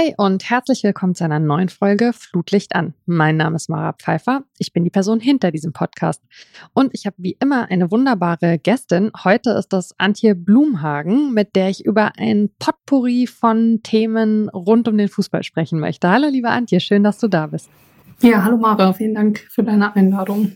Hi und herzlich willkommen zu einer neuen Folge Flutlicht an. Mein Name ist Mara Pfeiffer. Ich bin die Person hinter diesem Podcast. Und ich habe wie immer eine wunderbare Gästin. Heute ist das Antje Blumhagen, mit der ich über ein Potpourri von Themen rund um den Fußball sprechen möchte. Hallo, liebe Antje, schön, dass du da bist. Ja, hallo Mara, vielen Dank für deine Einladung.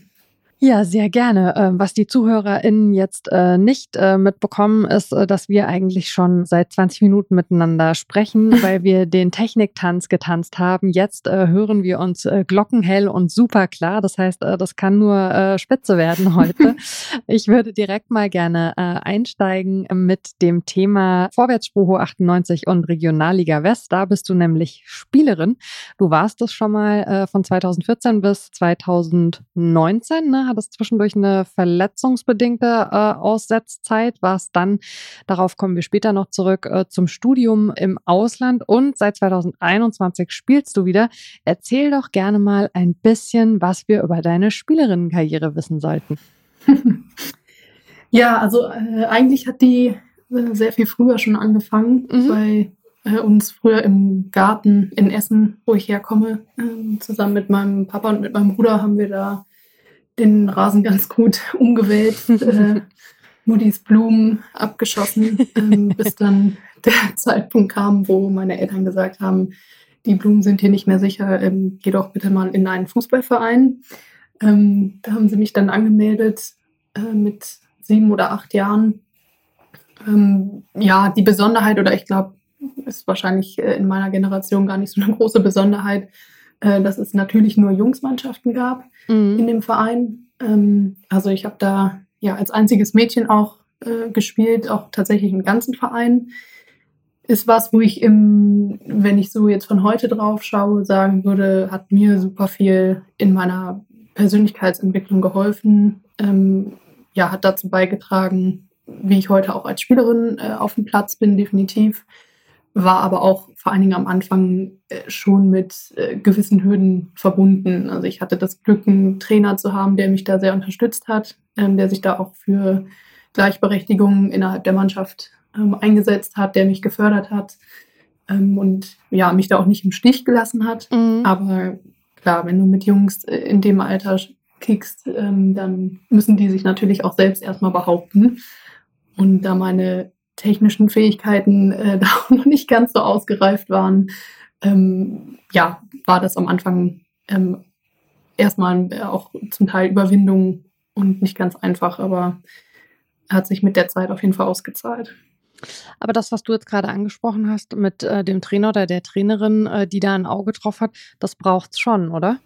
Ja, sehr gerne. Ähm, was die ZuhörerInnen jetzt äh, nicht äh, mitbekommen, ist, äh, dass wir eigentlich schon seit 20 Minuten miteinander sprechen, weil wir den Techniktanz getanzt haben. Jetzt hören wir uns glockenhell und super klar. Das heißt, das kann nur spitze werden heute. Ich würde direkt mal gerne einsteigen mit dem Thema Vorwärtsspruch 98 und Regionalliga West. Da bist du nämlich Spielerin. Du warst es schon mal von 2014 bis 2019, ne? Hattest zwischendurch eine verletzungsbedingte äh, Aussetzzeit, warst dann, darauf kommen wir später noch zurück, äh, zum Studium im Ausland und seit 2021 spielst du wieder. Erzähl doch gerne mal ein bisschen, was wir über deine Spielerinnenkarriere wissen sollten. ja, also äh, eigentlich hat die äh, sehr viel früher schon angefangen, mhm. bei äh, uns früher im Garten in Essen, wo ich herkomme. Ähm, zusammen mit meinem Papa und mit meinem Bruder haben wir da den Rasen ganz gut umgewälzt, äh, Muddis Blumen abgeschossen, ähm, bis dann der Zeitpunkt kam, wo meine Eltern gesagt haben, die Blumen sind hier nicht mehr sicher, ähm, geh doch bitte mal in einen Fußballverein. Ähm, da haben sie mich dann angemeldet äh, mit sieben oder acht Jahren. Ähm, ja, die Besonderheit, oder ich glaube, ist wahrscheinlich äh, in meiner Generation gar nicht so eine große Besonderheit, äh, dass es natürlich nur Jungsmannschaften gab mhm. in dem Verein. Ähm, also ich habe da ja als einziges Mädchen auch äh, gespielt, auch tatsächlich im ganzen Verein. Ist was, wo ich im, wenn ich so jetzt von heute drauf schaue, sagen würde, hat mir super viel in meiner Persönlichkeitsentwicklung geholfen. Ähm, ja, hat dazu beigetragen, wie ich heute auch als Spielerin äh, auf dem Platz bin, definitiv war aber auch vor allen Dingen am Anfang äh, schon mit äh, gewissen Hürden verbunden. Also ich hatte das Glück, einen Trainer zu haben, der mich da sehr unterstützt hat, ähm, der sich da auch für Gleichberechtigung innerhalb der Mannschaft ähm, eingesetzt hat, der mich gefördert hat ähm, und ja, mich da auch nicht im Stich gelassen hat. Mhm. Aber klar, wenn du mit Jungs äh, in dem Alter kickst, dann müssen die sich natürlich auch selbst erstmal behaupten. Und da meine technischen Fähigkeiten äh, da auch noch nicht ganz so ausgereift waren, ähm, ja, war das am Anfang ähm, erstmal äh, auch zum Teil Überwindung und nicht ganz einfach, aber hat sich mit der Zeit auf jeden Fall ausgezahlt. Aber das, was du jetzt gerade angesprochen hast mit äh, dem Trainer oder der Trainerin, äh, die da ein Auge drauf hat, das braucht es schon, oder?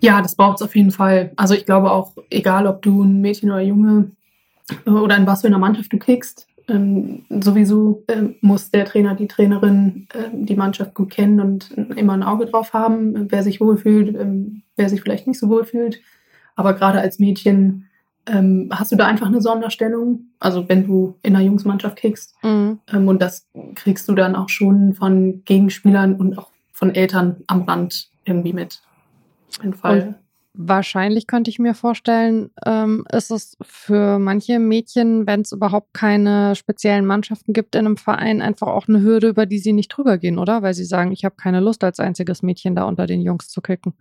Ja, das braucht es auf jeden Fall. Also ich glaube auch, egal ob du ein Mädchen oder Junge äh, oder in was für einer Mannschaft du kickst, ähm, sowieso ähm, muss der Trainer, die Trainerin ähm, die Mannschaft gut kennen und immer ein Auge drauf haben, wer sich wohlfühlt, ähm, wer sich vielleicht nicht so wohlfühlt. Aber gerade als Mädchen ähm, hast du da einfach eine Sonderstellung. Also wenn du in einer Jungsmannschaft kickst. Mhm. Ähm, und das kriegst du dann auch schon von Gegenspielern und auch von Eltern am Rand irgendwie mit. Jeden Fall. Wahrscheinlich könnte ich mir vorstellen, ähm, ist es für manche Mädchen, wenn es überhaupt keine speziellen Mannschaften gibt in einem Verein, einfach auch eine Hürde, über die sie nicht drüber gehen, oder? Weil sie sagen, ich habe keine Lust, als einziges Mädchen da unter den Jungs zu kicken.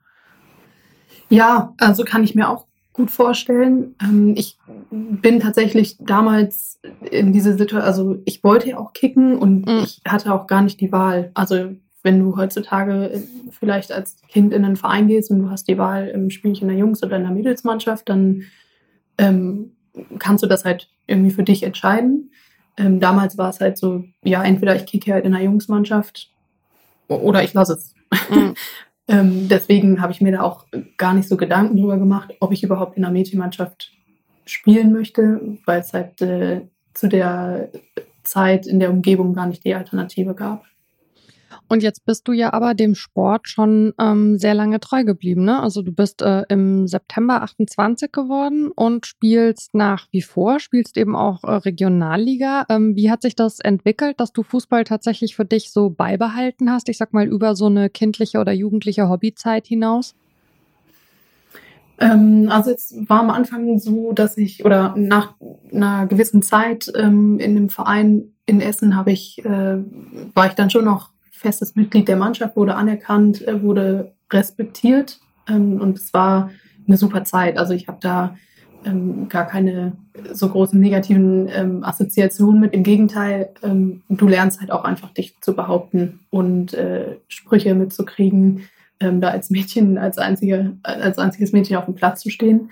Ja, also kann ich mir auch gut vorstellen. Ähm, ich bin tatsächlich damals in diese Situation, also ich wollte ja auch kicken und mhm. ich hatte auch gar nicht die Wahl. Also wenn du heutzutage äh, vielleicht als Kind in einen Verein gehst und du hast die Wahl, im in der Jungs- oder in der Mädelsmannschaft, dann ähm, kannst du das halt irgendwie für dich entscheiden. Ähm, damals war es halt so, ja, entweder ich kicke halt in der Jungsmannschaft oder ich lasse es. Mhm. ähm, deswegen habe ich mir da auch gar nicht so Gedanken drüber gemacht, ob ich überhaupt in der Mädchenmannschaft spielen möchte, weil es halt äh, zu der Zeit in der Umgebung gar nicht die Alternative gab. Und jetzt bist du ja aber dem Sport schon ähm, sehr lange treu geblieben. Ne? Also du bist äh, im September 28 geworden und spielst nach wie vor, spielst eben auch äh, Regionalliga. Ähm, wie hat sich das entwickelt, dass du Fußball tatsächlich für dich so beibehalten hast? Ich sag mal über so eine kindliche oder jugendliche Hobbyzeit hinaus? Ähm, also es war am Anfang so, dass ich oder nach einer gewissen Zeit ähm, in dem Verein in Essen habe ich, äh, war ich dann schon noch festes Mitglied der Mannschaft, wurde anerkannt, äh, wurde respektiert ähm, und es war eine super Zeit. Also ich habe da ähm, gar keine so großen negativen ähm, Assoziationen mit. Im Gegenteil, ähm, du lernst halt auch einfach dich zu behaupten und äh, Sprüche mitzukriegen, ähm, da als Mädchen, als, einzige, als einziges Mädchen auf dem Platz zu stehen.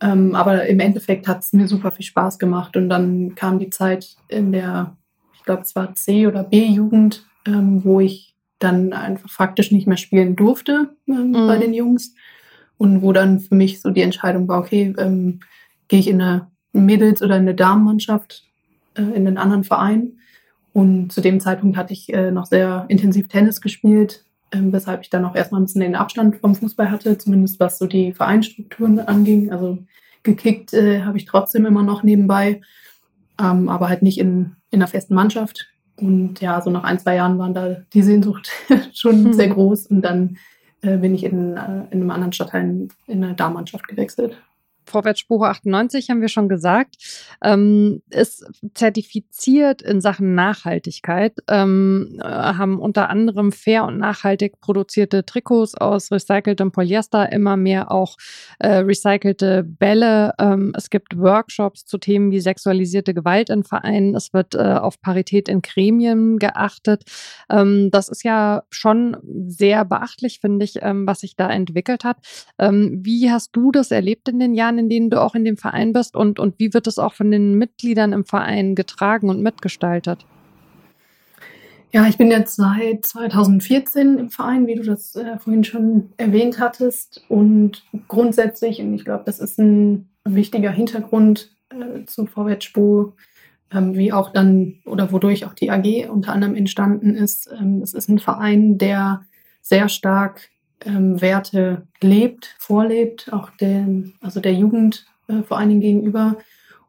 Ähm, aber im Endeffekt hat es mir super viel Spaß gemacht und dann kam die Zeit in der, ich glaube, es war C- oder B-Jugend, ähm, wo ich dann einfach faktisch nicht mehr spielen durfte mhm. bei den Jungs und wo dann für mich so die Entscheidung war, okay, ähm, gehe ich in eine Mädels- oder in eine Damenmannschaft, äh, in einen anderen Verein. Und zu dem Zeitpunkt hatte ich äh, noch sehr intensiv Tennis gespielt, äh, weshalb ich dann auch erstmal ein bisschen den Abstand vom Fußball hatte, zumindest was so die Vereinsstrukturen anging. Also gekickt äh, habe ich trotzdem immer noch nebenbei, ähm, aber halt nicht in, in einer festen Mannschaft. Und ja, so nach ein, zwei Jahren waren da die Sehnsucht schon mhm. sehr groß. Und dann äh, bin ich in, äh, in einem anderen Stadtteil in, in eine Darmmannschaft gewechselt. Vorwärtsspruch 98 haben wir schon gesagt, ähm, ist zertifiziert in Sachen Nachhaltigkeit, ähm, äh, haben unter anderem fair und nachhaltig produzierte Trikots aus recyceltem Polyester, immer mehr auch äh, recycelte Bälle. Ähm, es gibt Workshops zu Themen wie sexualisierte Gewalt in Vereinen. Es wird äh, auf Parität in Gremien geachtet. Ähm, das ist ja schon sehr beachtlich, finde ich, ähm, was sich da entwickelt hat. Ähm, wie hast du das erlebt in den Jahren, in denen du auch in dem Verein bist und, und wie wird es auch von den Mitgliedern im Verein getragen und mitgestaltet? Ja, ich bin jetzt seit 2014 im Verein, wie du das äh, vorhin schon erwähnt hattest. Und grundsätzlich, und ich glaube, das ist ein wichtiger Hintergrund äh, zu Vorwärtsspur, ähm, wie auch dann oder wodurch auch die AG unter anderem entstanden ist. Ähm, es ist ein Verein, der sehr stark ähm, Werte lebt, vorlebt, auch den, also der Jugend äh, vor allen Dingen gegenüber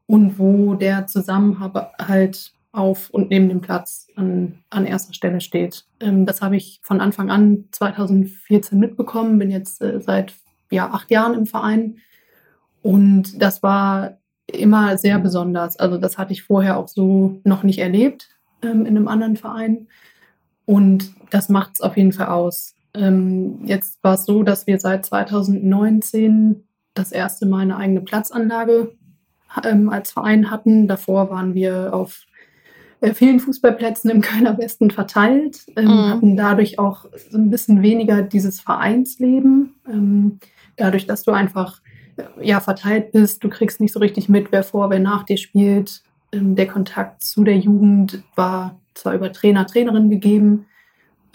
und wo der Zusammenhalt auf und neben dem Platz an, an erster Stelle steht. Ähm, das habe ich von Anfang an 2014 mitbekommen, bin jetzt äh, seit ja, acht Jahren im Verein und das war immer sehr besonders. Also das hatte ich vorher auch so noch nicht erlebt ähm, in einem anderen Verein und das macht es auf jeden Fall aus. Ähm, jetzt war es so, dass wir seit 2019 das erste Mal eine eigene Platzanlage ähm, als Verein hatten. Davor waren wir auf äh, vielen Fußballplätzen im Kölner Westen verteilt, ähm, mhm. hatten dadurch auch so ein bisschen weniger dieses Vereinsleben. Ähm, dadurch, dass du einfach äh, ja, verteilt bist, du kriegst nicht so richtig mit, wer vor, wer nach dir spielt. Ähm, der Kontakt zu der Jugend war zwar über Trainer, Trainerin gegeben,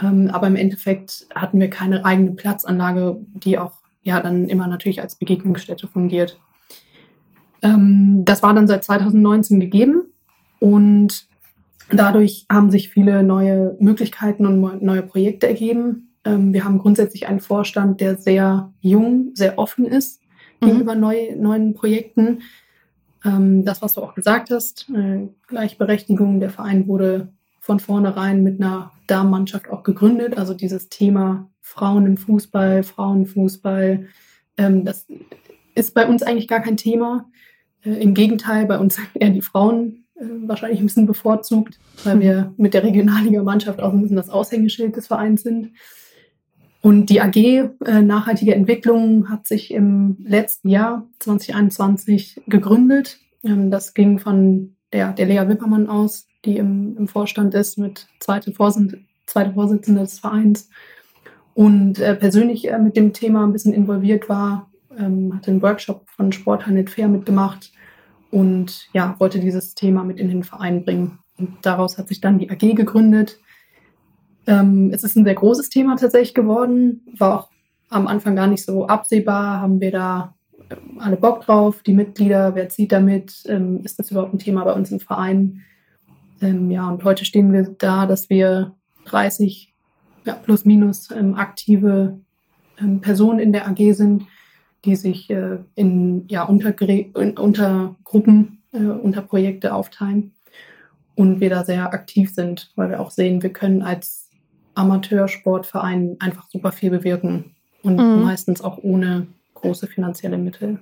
ähm, aber im Endeffekt hatten wir keine eigene Platzanlage, die auch ja dann immer natürlich als Begegnungsstätte fungiert. Ähm, das war dann seit 2019 gegeben und dadurch haben sich viele neue Möglichkeiten und neue Projekte ergeben. Ähm, wir haben grundsätzlich einen Vorstand, der sehr jung, sehr offen ist mhm. gegenüber neu, neuen Projekten. Ähm, das, was du auch gesagt hast, äh, Gleichberechtigung, der Verein wurde von vornherein mit einer Damenmannschaft auch gegründet. Also dieses Thema Frauen im Fußball, Frauenfußball, ähm, das ist bei uns eigentlich gar kein Thema. Äh, Im Gegenteil, bei uns sind eher die Frauen äh, wahrscheinlich ein bisschen bevorzugt, weil wir mit der Regionalliga-Mannschaft auch ein bisschen das Aushängeschild des Vereins sind. Und die AG äh, Nachhaltige Entwicklung hat sich im letzten Jahr 2021 gegründet. Ähm, das ging von der, der Lea Wippermann aus, die im, im Vorstand ist, mit zweite, Vorsitzende, zweite Vorsitzende des Vereins und äh, persönlich äh, mit dem Thema ein bisschen involviert war, ähm, hatte einen Workshop von Sporthandel Fair mitgemacht und ja, wollte dieses Thema mit in den Verein bringen. Und daraus hat sich dann die AG gegründet. Ähm, es ist ein sehr großes Thema tatsächlich geworden, war auch am Anfang gar nicht so absehbar, haben wir da äh, alle Bock drauf, die Mitglieder, wer zieht damit, ähm, ist das überhaupt ein Thema bei uns im Verein? Ähm, ja, und heute stehen wir da, dass wir 30 ja, plus minus ähm, aktive ähm, Personen in der AG sind, die sich äh, in, ja, Untergre in, unter Gruppen, äh, unter Projekte aufteilen. Und wir da sehr aktiv sind, weil wir auch sehen, wir können als Amateursportverein einfach super viel bewirken und mhm. meistens auch ohne große finanzielle Mittel.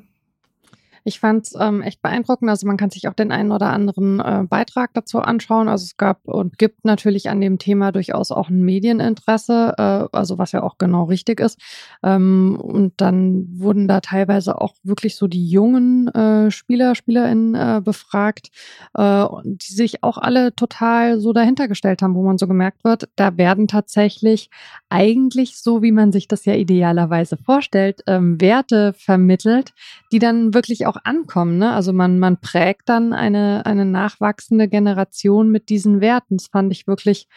Ich fand es ähm, echt beeindruckend. Also man kann sich auch den einen oder anderen äh, Beitrag dazu anschauen. Also es gab und gibt natürlich an dem Thema durchaus auch ein Medieninteresse, äh, also was ja auch genau richtig ist. Ähm, und dann wurden da teilweise auch wirklich so die jungen äh, Spieler, SpielerInnen äh, befragt, äh, die sich auch alle total so dahinter gestellt haben, wo man so gemerkt wird, da werden tatsächlich eigentlich so, wie man sich das ja idealerweise vorstellt, ähm, Werte vermittelt, die dann wirklich auch ankommen. Ne? Also man, man prägt dann eine, eine nachwachsende Generation mit diesen Werten. Das fand ich wirklich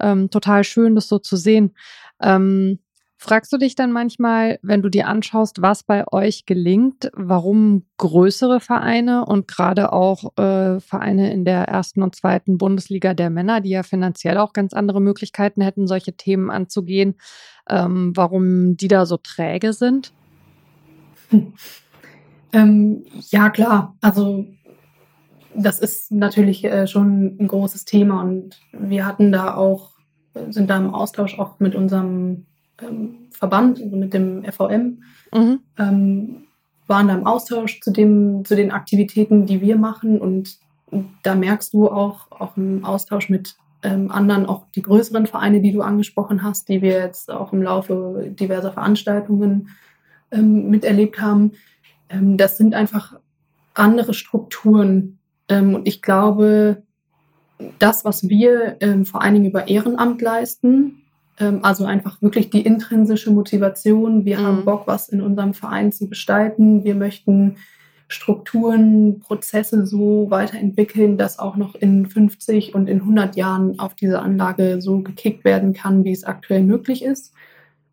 ähm, total schön, das so zu sehen. Ähm, fragst du dich dann manchmal, wenn du dir anschaust, was bei euch gelingt, warum größere Vereine und gerade auch äh, Vereine in der ersten und zweiten Bundesliga der Männer, die ja finanziell auch ganz andere Möglichkeiten hätten, solche Themen anzugehen, ähm, warum die da so träge sind? Hm. Ähm, ja, klar. Also das ist natürlich äh, schon ein großes Thema und wir hatten da auch, sind da im Austausch auch mit unserem ähm, Verband, also mit dem FVM, mhm. ähm, waren da im Austausch zu, dem, zu den Aktivitäten, die wir machen und da merkst du auch, auch im Austausch mit ähm, anderen, auch die größeren Vereine, die du angesprochen hast, die wir jetzt auch im Laufe diverser Veranstaltungen ähm, miterlebt haben, ähm, das sind einfach andere Strukturen. Ähm, und ich glaube, das, was wir ähm, vor allen Dingen über Ehrenamt leisten, ähm, also einfach wirklich die intrinsische Motivation, wir mhm. haben Bock, was in unserem Verein zu gestalten, wir möchten Strukturen, Prozesse so weiterentwickeln, dass auch noch in 50 und in 100 Jahren auf diese Anlage so gekickt werden kann, wie es aktuell möglich ist,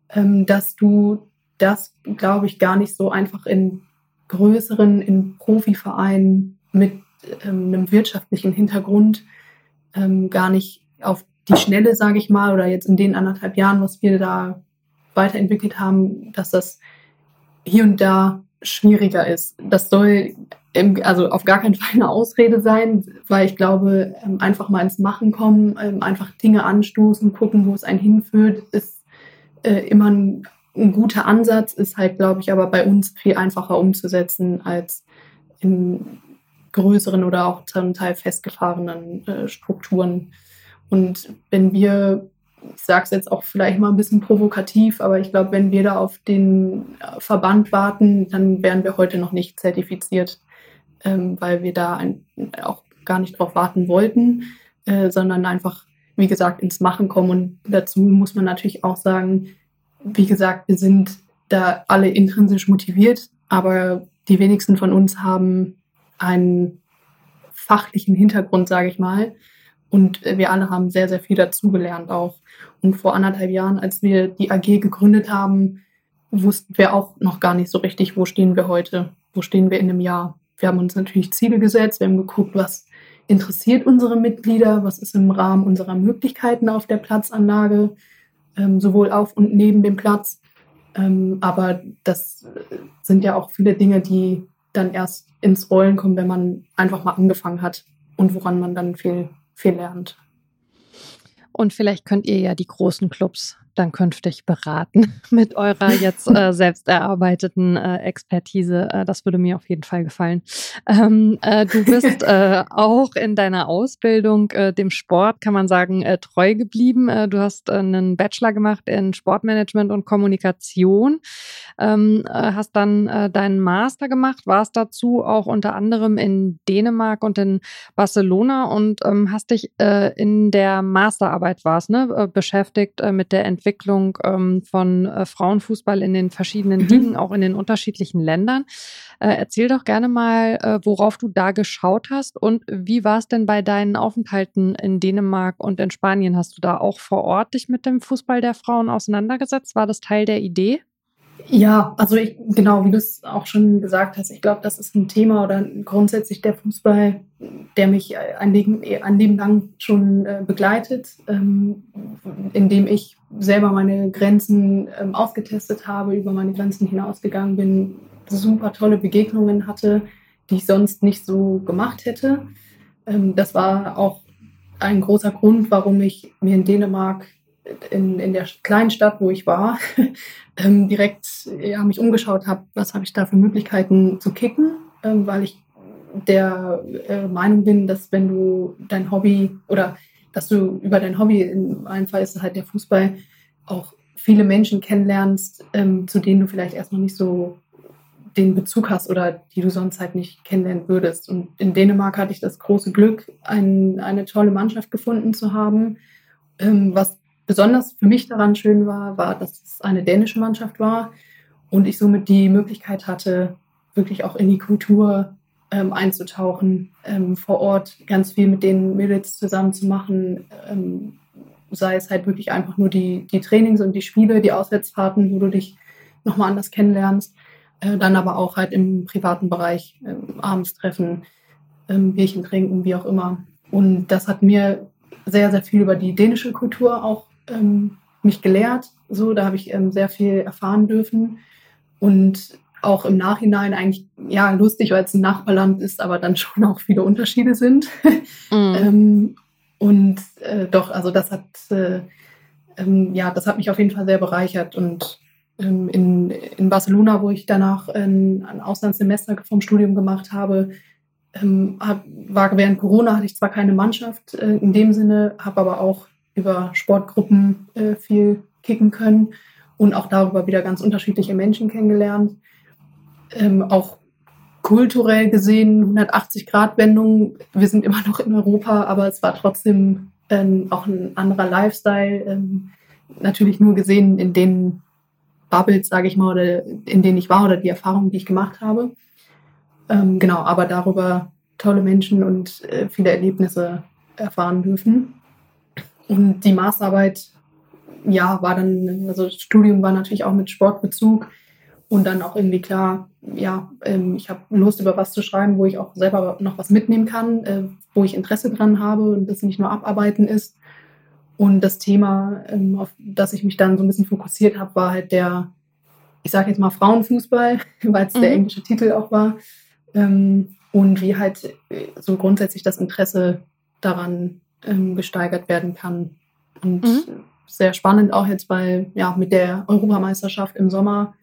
ähm, dass du das, glaube ich, gar nicht so einfach in größeren, in Profivereinen mit ähm, einem wirtschaftlichen Hintergrund ähm, gar nicht auf die Schnelle, sage ich mal, oder jetzt in den anderthalb Jahren, was wir da weiterentwickelt haben, dass das hier und da schwieriger ist. Das soll im, also auf gar keinen Fall eine Ausrede sein, weil ich glaube, ähm, einfach mal ins Machen kommen, ähm, einfach Dinge anstoßen, gucken, wo es einen hinführt, ist äh, immer ein ein guter Ansatz, ist halt, glaube ich, aber bei uns viel einfacher umzusetzen als in größeren oder auch zum Teil festgefahrenen äh, Strukturen. Und wenn wir, ich sage es jetzt auch vielleicht mal ein bisschen provokativ, aber ich glaube, wenn wir da auf den äh, Verband warten, dann wären wir heute noch nicht zertifiziert, ähm, weil wir da ein, auch gar nicht drauf warten wollten, äh, sondern einfach, wie gesagt, ins Machen kommen. Und dazu muss man natürlich auch sagen, wie gesagt, wir sind da alle intrinsisch motiviert, aber die wenigsten von uns haben einen fachlichen Hintergrund, sage ich mal. Und wir alle haben sehr, sehr viel dazugelernt auch. Und vor anderthalb Jahren, als wir die AG gegründet haben, wussten wir auch noch gar nicht so richtig, wo stehen wir heute, wo stehen wir in einem Jahr. Wir haben uns natürlich Ziele gesetzt, wir haben geguckt, was interessiert unsere Mitglieder, was ist im Rahmen unserer Möglichkeiten auf der Platzanlage, ähm, sowohl auf und neben dem Platz. Ähm, aber das sind ja auch viele Dinge, die dann erst ins Rollen kommen, wenn man einfach mal angefangen hat und woran man dann viel, viel lernt. Und vielleicht könnt ihr ja die großen Clubs dann künftig beraten mit eurer jetzt äh, selbst erarbeiteten äh, Expertise. Äh, das würde mir auf jeden Fall gefallen. Ähm, äh, du bist äh, auch in deiner Ausbildung äh, dem Sport, kann man sagen, treu geblieben. du hast einen Bachelor gemacht in Sportmanagement und Kommunikation, ähm, hast dann deinen Master gemacht, warst dazu auch unter anderem in Dänemark und in Barcelona und ähm, hast dich in der Masterarbeit warst, ne, beschäftigt mit der Entwicklung Entwicklung ähm, von äh, Frauenfußball in den verschiedenen mhm. Ligen, auch in den unterschiedlichen Ländern. Äh, erzähl doch gerne mal, äh, worauf du da geschaut hast und wie war es denn bei deinen Aufenthalten in Dänemark und in Spanien? Hast du da auch vor Ort dich mit dem Fußball der Frauen auseinandergesetzt? War das Teil der Idee? Ja, also ich, genau, wie du es auch schon gesagt hast, ich glaube, das ist ein Thema oder grundsätzlich der Fußball, der mich ein Leben, ein Leben lang schon äh, begleitet, ähm, indem ich selber meine Grenzen ähm, ausgetestet habe, über meine Grenzen hinausgegangen bin, super tolle Begegnungen hatte, die ich sonst nicht so gemacht hätte. Ähm, das war auch ein großer Grund, warum ich mir in Dänemark in, in der kleinen Stadt, wo ich war, ähm, direkt ja, mich umgeschaut habe, was habe ich da für Möglichkeiten zu kicken. ähm, weil ich der äh, Meinung bin, dass wenn du dein Hobby oder dass du über dein Hobby, in meinem Fall ist es halt der Fußball, auch viele Menschen kennenlernst, ähm, zu denen du vielleicht erstmal nicht so den Bezug hast oder die du sonst halt nicht kennenlernen würdest. Und in Dänemark hatte ich das große Glück, ein, eine tolle Mannschaft gefunden zu haben. Ähm, was besonders für mich daran schön war, war, dass es eine dänische Mannschaft war und ich somit die Möglichkeit hatte, wirklich auch in die Kultur ähm, einzutauchen, ähm, vor Ort ganz viel mit den Mädels zusammen zu machen, ähm, sei es halt wirklich einfach nur die, die Trainings und die Spiele, die Auswärtsfahrten, wo du dich nochmal anders kennenlernst, äh, dann aber auch halt im privaten Bereich ähm, abends treffen, ähm, Bierchen trinken, wie auch immer. Und das hat mir sehr, sehr viel über die dänische Kultur auch ähm, mich gelehrt. So, da habe ich ähm, sehr viel erfahren dürfen. Und auch im Nachhinein eigentlich ja lustig, weil es ein Nachbarland ist, aber dann schon auch viele Unterschiede sind. Mhm. ähm, und äh, doch, also das hat äh, ähm, ja, das hat mich auf jeden Fall sehr bereichert und ähm, in, in Barcelona, wo ich danach ein, ein Auslandssemester vom Studium gemacht habe, ähm, hab, war während Corona hatte ich zwar keine Mannschaft äh, in dem Sinne, habe aber auch über Sportgruppen äh, viel kicken können und auch darüber wieder ganz unterschiedliche Menschen kennengelernt ähm, auch kulturell gesehen 180-Grad-Wendung. Wir sind immer noch in Europa, aber es war trotzdem ähm, auch ein anderer Lifestyle. Ähm, natürlich nur gesehen in den Bubbles, sage ich mal, oder in denen ich war oder die Erfahrungen, die ich gemacht habe. Ähm, genau, aber darüber tolle Menschen und äh, viele Erlebnisse erfahren dürfen. Und die Masterarbeit, ja, war dann, also das Studium war natürlich auch mit Sportbezug und dann auch irgendwie klar, ja, ähm, ich habe Lust, über was zu schreiben, wo ich auch selber noch was mitnehmen kann, äh, wo ich Interesse dran habe und das nicht nur abarbeiten ist. Und das Thema, ähm, auf das ich mich dann so ein bisschen fokussiert habe, war halt der, ich sage jetzt mal Frauenfußball, weil es mhm. der englische Titel auch war. Ähm, und wie halt äh, so grundsätzlich das Interesse daran ähm, gesteigert werden kann. Und mhm. sehr spannend auch jetzt bei, ja, mit der Europameisterschaft im Sommer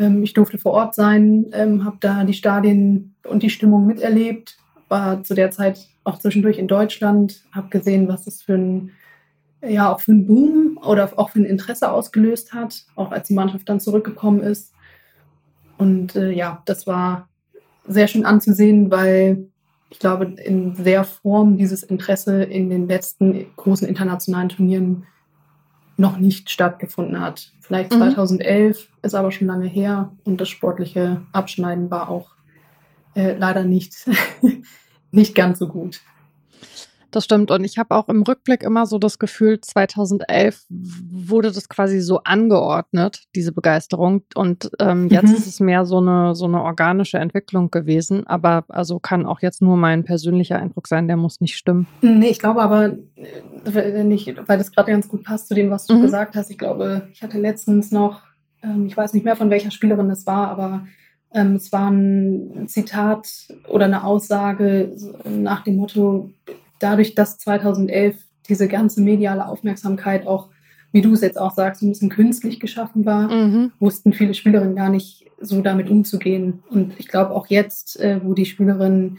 ähm, ich durfte vor Ort sein, ähm, habe da die Stadien und die Stimmung miterlebt, war zu der Zeit auch zwischendurch in Deutschland, habe gesehen, was es für ein ja auch für einen Boom oder auch für ein Interesse ausgelöst hat, auch als die Mannschaft dann zurückgekommen ist. Und äh, ja, das war sehr schön anzusehen, weil ich glaube, in der Form dieses Interesse in den letzten großen internationalen Turnieren noch nicht stattgefunden hat. Vielleicht 2011, mhm. ist aber schon lange her und das sportliche Abschneiden war auch äh, leider nicht, nicht ganz so gut. Das stimmt. Und ich habe auch im Rückblick immer so das Gefühl, 2011 wurde das quasi so angeordnet, diese Begeisterung. Und ähm, jetzt mhm. ist es mehr so eine, so eine organische Entwicklung gewesen. Aber also kann auch jetzt nur mein persönlicher Eindruck sein, der muss nicht stimmen. Nee, ich glaube aber äh, nicht, weil das gerade ganz gut passt zu dem, was du mhm. gesagt hast. Ich glaube, ich hatte letztens noch, ähm, ich weiß nicht mehr, von welcher Spielerin das war, aber ähm, es war ein Zitat oder eine Aussage nach dem Motto, dadurch, dass 2011 diese ganze mediale Aufmerksamkeit auch, wie du es jetzt auch sagst, ein bisschen künstlich geschaffen war, mhm. wussten viele Spielerinnen gar nicht so damit umzugehen. Und ich glaube auch jetzt, äh, wo die Spielerinnen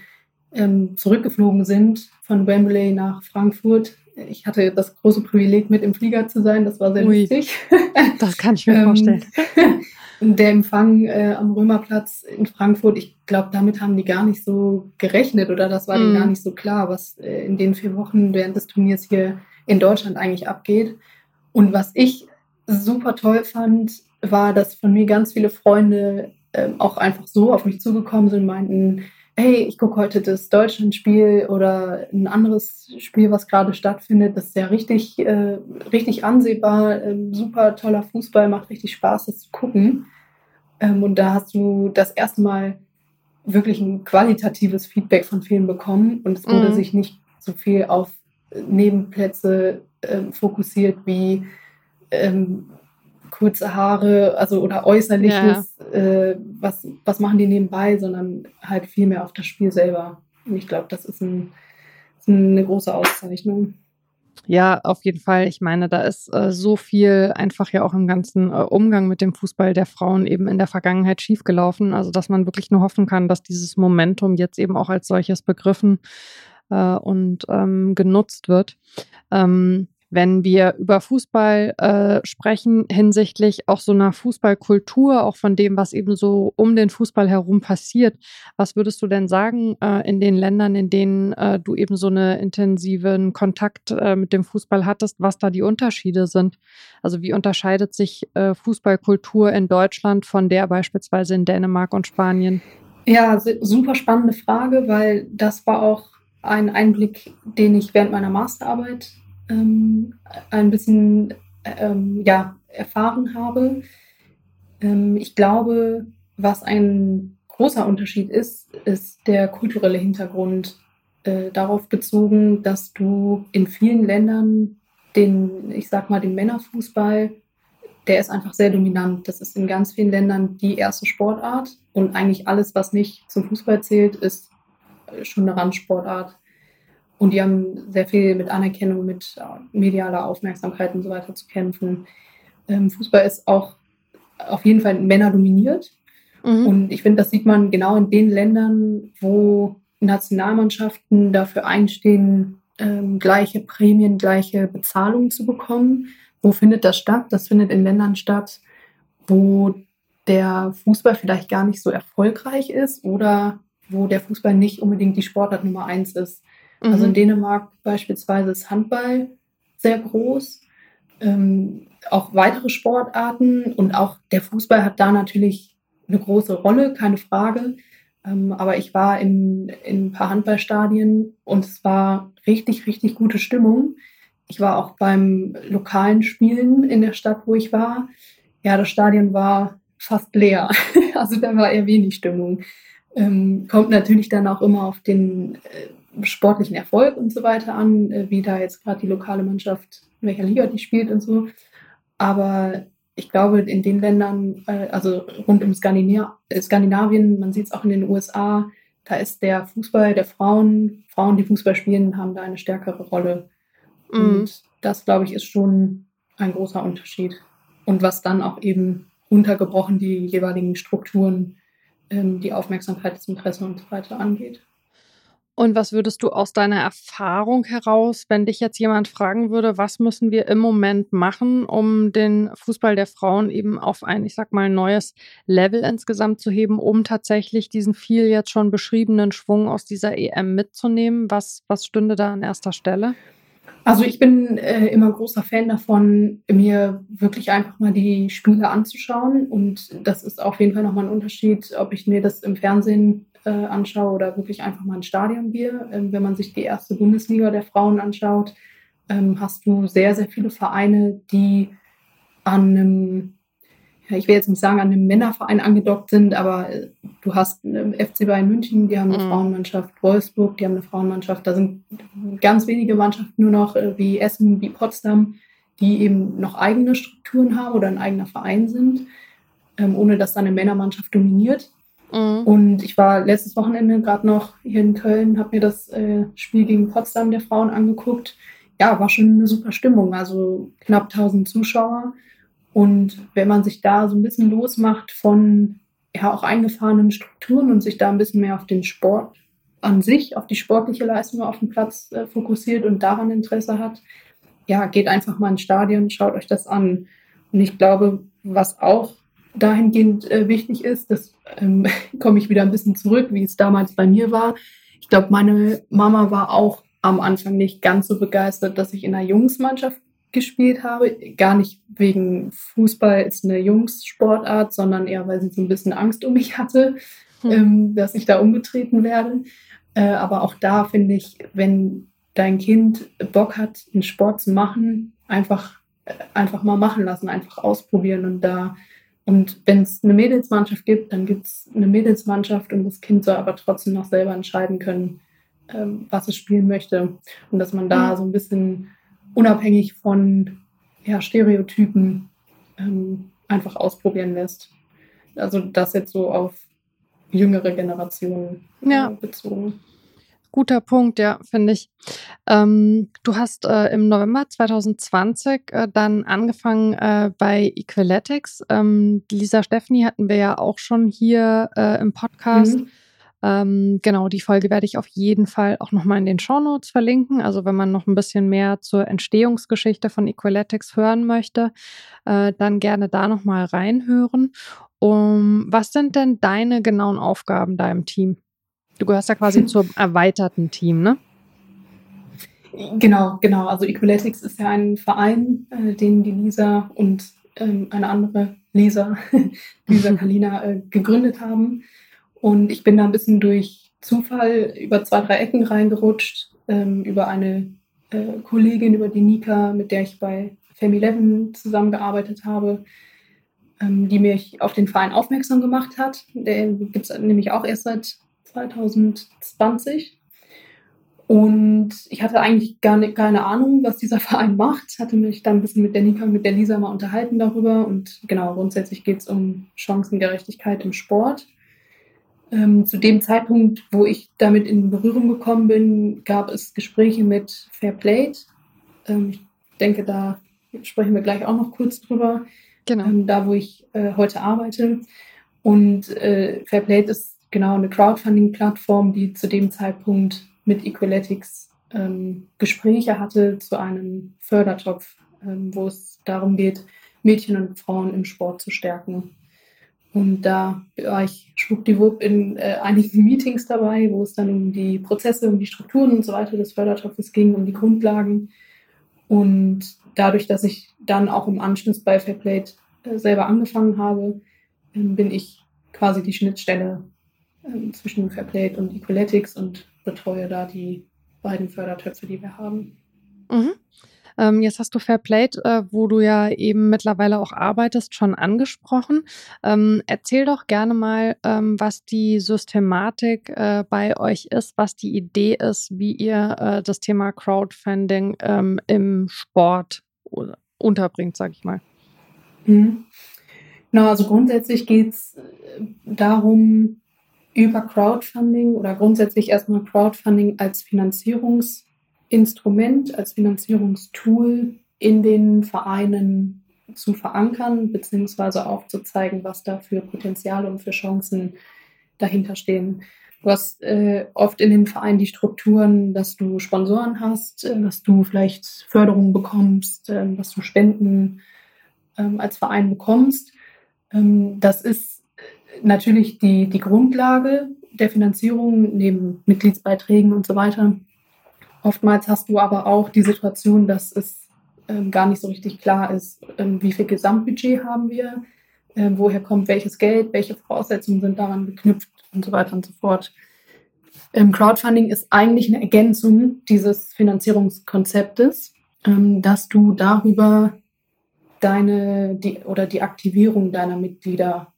ähm, zurückgeflogen sind von Wembley nach Frankfurt, ich hatte das große Privileg, mit im Flieger zu sein. Das war sehr Ui, lustig. Das kann ich mir ähm, vorstellen. der Empfang äh, am Römerplatz in Frankfurt, ich glaube, damit haben die gar nicht so gerechnet oder das war mm. denen gar nicht so klar, was äh, in den vier Wochen während des Turniers hier in Deutschland eigentlich abgeht. Und was ich super toll fand, war, dass von mir ganz viele Freunde äh, auch einfach so auf mich zugekommen sind und meinten, hey, ich gucke heute das Deutschlandspiel oder ein anderes Spiel, was gerade stattfindet. Das ist ja richtig, äh, richtig ansehbar, äh, super toller Fußball, macht richtig Spaß, das zu gucken. Ähm, und da hast du das erste Mal wirklich ein qualitatives Feedback von vielen bekommen und es wurde mhm. sich nicht so viel auf Nebenplätze äh, fokussiert wie ähm, kurze Haare, also oder äußerliches, ja. äh, was, was machen die nebenbei, sondern halt viel mehr auf das Spiel selber. Und ich glaube, das ist, ein, ist eine große Auszeichnung. Ja, auf jeden Fall. Ich meine, da ist äh, so viel einfach ja auch im ganzen äh, Umgang mit dem Fußball der Frauen eben in der Vergangenheit schiefgelaufen. Also, dass man wirklich nur hoffen kann, dass dieses Momentum jetzt eben auch als solches begriffen äh, und ähm, genutzt wird. Ähm, wenn wir über Fußball äh, sprechen, hinsichtlich auch so einer Fußballkultur, auch von dem, was eben so um den Fußball herum passiert, was würdest du denn sagen äh, in den Ländern, in denen äh, du eben so einen intensiven Kontakt äh, mit dem Fußball hattest, was da die Unterschiede sind? Also wie unterscheidet sich äh, Fußballkultur in Deutschland von der beispielsweise in Dänemark und Spanien? Ja, super spannende Frage, weil das war auch ein Einblick, den ich während meiner Masterarbeit ähm, ein bisschen ähm, ja, erfahren habe. Ähm, ich glaube, was ein großer Unterschied ist, ist der kulturelle Hintergrund äh, darauf bezogen, dass du in vielen Ländern den, ich sag mal, den Männerfußball, der ist einfach sehr dominant. Das ist in ganz vielen Ländern die erste Sportart und eigentlich alles, was nicht zum Fußball zählt, ist schon eine Randsportart. Und die haben sehr viel mit Anerkennung, mit äh, medialer Aufmerksamkeit und so weiter zu kämpfen. Ähm, Fußball ist auch auf jeden Fall Männer dominiert. Mhm. Und ich finde, das sieht man genau in den Ländern, wo Nationalmannschaften dafür einstehen, ähm, gleiche Prämien, gleiche Bezahlung zu bekommen. Wo findet das statt? Das findet in Ländern statt, wo der Fußball vielleicht gar nicht so erfolgreich ist oder wo der Fußball nicht unbedingt die Sportart Nummer eins ist. Mhm. Also in mhm. Dänemark beispielsweise ist Handball sehr groß. Ähm, auch weitere Sportarten und auch der Fußball hat da natürlich eine große Rolle, keine Frage. Ähm, aber ich war in, in ein paar Handballstadien und es war richtig, richtig gute Stimmung. Ich war auch beim lokalen Spielen in der Stadt, wo ich war. Ja, das Stadion war fast leer. also da war eher wenig Stimmung. Ähm, kommt natürlich dann auch immer auf den äh, sportlichen Erfolg und so weiter an, äh, wie da jetzt gerade die lokale Mannschaft, in welcher Liga die spielt und so. Aber ich glaube, in den Ländern, äh, also rund um äh, Skandinavien, man sieht es auch in den USA, da ist der Fußball der Frauen, Frauen, die Fußball spielen, haben da eine stärkere Rolle. Mhm. Und das, glaube ich, ist schon ein großer Unterschied. Und was dann auch eben untergebrochen die jeweiligen Strukturen, ähm, die Aufmerksamkeit, das Interesse und so weiter angeht. Und was würdest du aus deiner Erfahrung heraus, wenn dich jetzt jemand fragen würde, was müssen wir im Moment machen, um den Fußball der Frauen eben auf ein, ich sag mal, neues Level insgesamt zu heben, um tatsächlich diesen viel jetzt schon beschriebenen Schwung aus dieser EM mitzunehmen? Was, was stünde da an erster Stelle? Also ich bin äh, immer großer Fan davon, mir wirklich einfach mal die Spiele anzuschauen. Und das ist auf jeden Fall nochmal ein Unterschied, ob ich mir das im Fernsehen äh, anschaue oder wirklich einfach mal ein Stadion gehe. Ähm, wenn man sich die erste Bundesliga der Frauen anschaut, ähm, hast du sehr, sehr viele Vereine, die an einem, ja, ich will jetzt nicht sagen, an einem Männerverein angedockt sind, aber äh, du hast FC Bayern München, die haben eine mhm. Frauenmannschaft, Wolfsburg, die haben eine Frauenmannschaft. Da sind ganz wenige Mannschaften nur noch äh, wie Essen, wie Potsdam, die eben noch eigene Strukturen haben oder ein eigener Verein sind, ähm, ohne dass da eine Männermannschaft dominiert. Mhm. Und ich war letztes Wochenende gerade noch hier in Köln, habe mir das äh, Spiel gegen Potsdam der Frauen angeguckt. Ja, war schon eine super Stimmung. Also knapp 1000 Zuschauer. Und wenn man sich da so ein bisschen losmacht von ja auch eingefahrenen Strukturen und sich da ein bisschen mehr auf den Sport an sich, auf die sportliche Leistung auf dem Platz äh, fokussiert und daran Interesse hat, ja, geht einfach mal ins Stadion, schaut euch das an. Und ich glaube, was auch dahingehend äh, wichtig ist, das ähm, komme ich wieder ein bisschen zurück, wie es damals bei mir war. Ich glaube, meine Mama war auch am Anfang nicht ganz so begeistert, dass ich in einer Jungsmannschaft gespielt habe. Gar nicht wegen Fußball ist eine Jungssportart, sondern eher, weil sie so ein bisschen Angst um mich hatte, hm. ähm, dass ich da umgetreten werde. Äh, aber auch da finde ich, wenn dein Kind Bock hat, einen Sport zu machen, einfach, äh, einfach mal machen lassen, einfach ausprobieren und da und wenn es eine Mädelsmannschaft gibt, dann gibt es eine Mädelsmannschaft und das Kind soll aber trotzdem noch selber entscheiden können, ähm, was es spielen möchte. Und dass man da so ein bisschen unabhängig von ja, Stereotypen ähm, einfach ausprobieren lässt. Also das jetzt so auf jüngere Generationen äh, ja. bezogen. Guter Punkt, ja, finde ich. Ähm, du hast äh, im November 2020 äh, dann angefangen äh, bei Equaletics. Ähm, Lisa Steffni hatten wir ja auch schon hier äh, im Podcast. Mhm. Ähm, genau, die Folge werde ich auf jeden Fall auch nochmal in den Shownotes verlinken. Also wenn man noch ein bisschen mehr zur Entstehungsgeschichte von Equaletics hören möchte, äh, dann gerne da nochmal reinhören. Um, was sind denn deine genauen Aufgaben da im Team? Du gehörst ja quasi zum erweiterten Team, ne? Genau, genau. Also Equaletics ist ja ein Verein, äh, den die Lisa und ähm, eine andere Lisa, Lisa Kalina, äh, gegründet haben. Und ich bin da ein bisschen durch Zufall über zwei, drei Ecken reingerutscht, ähm, über eine äh, Kollegin, über die Nika, mit der ich bei Femi 11 zusammengearbeitet habe, ähm, die mich auf den Verein aufmerksam gemacht hat. Der gibt es nämlich auch erst seit 2020. Und ich hatte eigentlich gar nicht, keine Ahnung, was dieser Verein macht. Hatte mich dann ein bisschen mit der Nika und mit der Lisa mal unterhalten darüber. Und genau, grundsätzlich geht es um Chancengerechtigkeit im Sport. Ähm, zu dem Zeitpunkt, wo ich damit in Berührung gekommen bin, gab es Gespräche mit Fairplay. Ähm, ich denke, da sprechen wir gleich auch noch kurz drüber. Genau. Ähm, da, wo ich äh, heute arbeite. Und äh, Fairplay ist genau eine Crowdfunding-Plattform, die zu dem Zeitpunkt mit Equaletics ähm, Gespräche hatte zu einem Fördertopf, ähm, wo es darum geht, Mädchen und Frauen im Sport zu stärken. Und da war ich schwuppdiwupp in äh, einigen Meetings dabei, wo es dann um die Prozesse, um die Strukturen und so weiter des Fördertopfes ging, um die Grundlagen. Und dadurch, dass ich dann auch im Anschluss bei Fairplay äh, selber angefangen habe, äh, bin ich quasi die Schnittstelle äh, zwischen Fairplay und Equaletics und betreue da die beiden Fördertöpfe, die wir haben. Mhm. Ähm, jetzt hast du Fairplay, äh, wo du ja eben mittlerweile auch arbeitest, schon angesprochen. Ähm, erzähl doch gerne mal, ähm, was die Systematik äh, bei euch ist, was die Idee ist, wie ihr äh, das Thema Crowdfunding ähm, im Sport unterbringt, sag ich mal. Mhm. Genau, also grundsätzlich geht es äh, darum, über Crowdfunding oder grundsätzlich erstmal Crowdfunding als Finanzierungsinstrument, als Finanzierungstool in den Vereinen zu verankern, beziehungsweise aufzuzeigen, was da für Potenziale und für Chancen dahinter stehen. Du hast äh, oft in den Vereinen die Strukturen, dass du Sponsoren hast, äh, dass du vielleicht Förderungen bekommst, äh, dass du Spenden ähm, als Verein bekommst. Ähm, das ist natürlich die, die Grundlage der Finanzierung neben Mitgliedsbeiträgen und so weiter. Oftmals hast du aber auch die Situation, dass es ähm, gar nicht so richtig klar ist, ähm, wie viel Gesamtbudget haben wir, ähm, woher kommt welches Geld, welche Voraussetzungen sind daran geknüpft und so weiter und so fort. Ähm, Crowdfunding ist eigentlich eine Ergänzung dieses Finanzierungskonzeptes, ähm, dass du darüber deine die, oder die Aktivierung deiner Mitglieder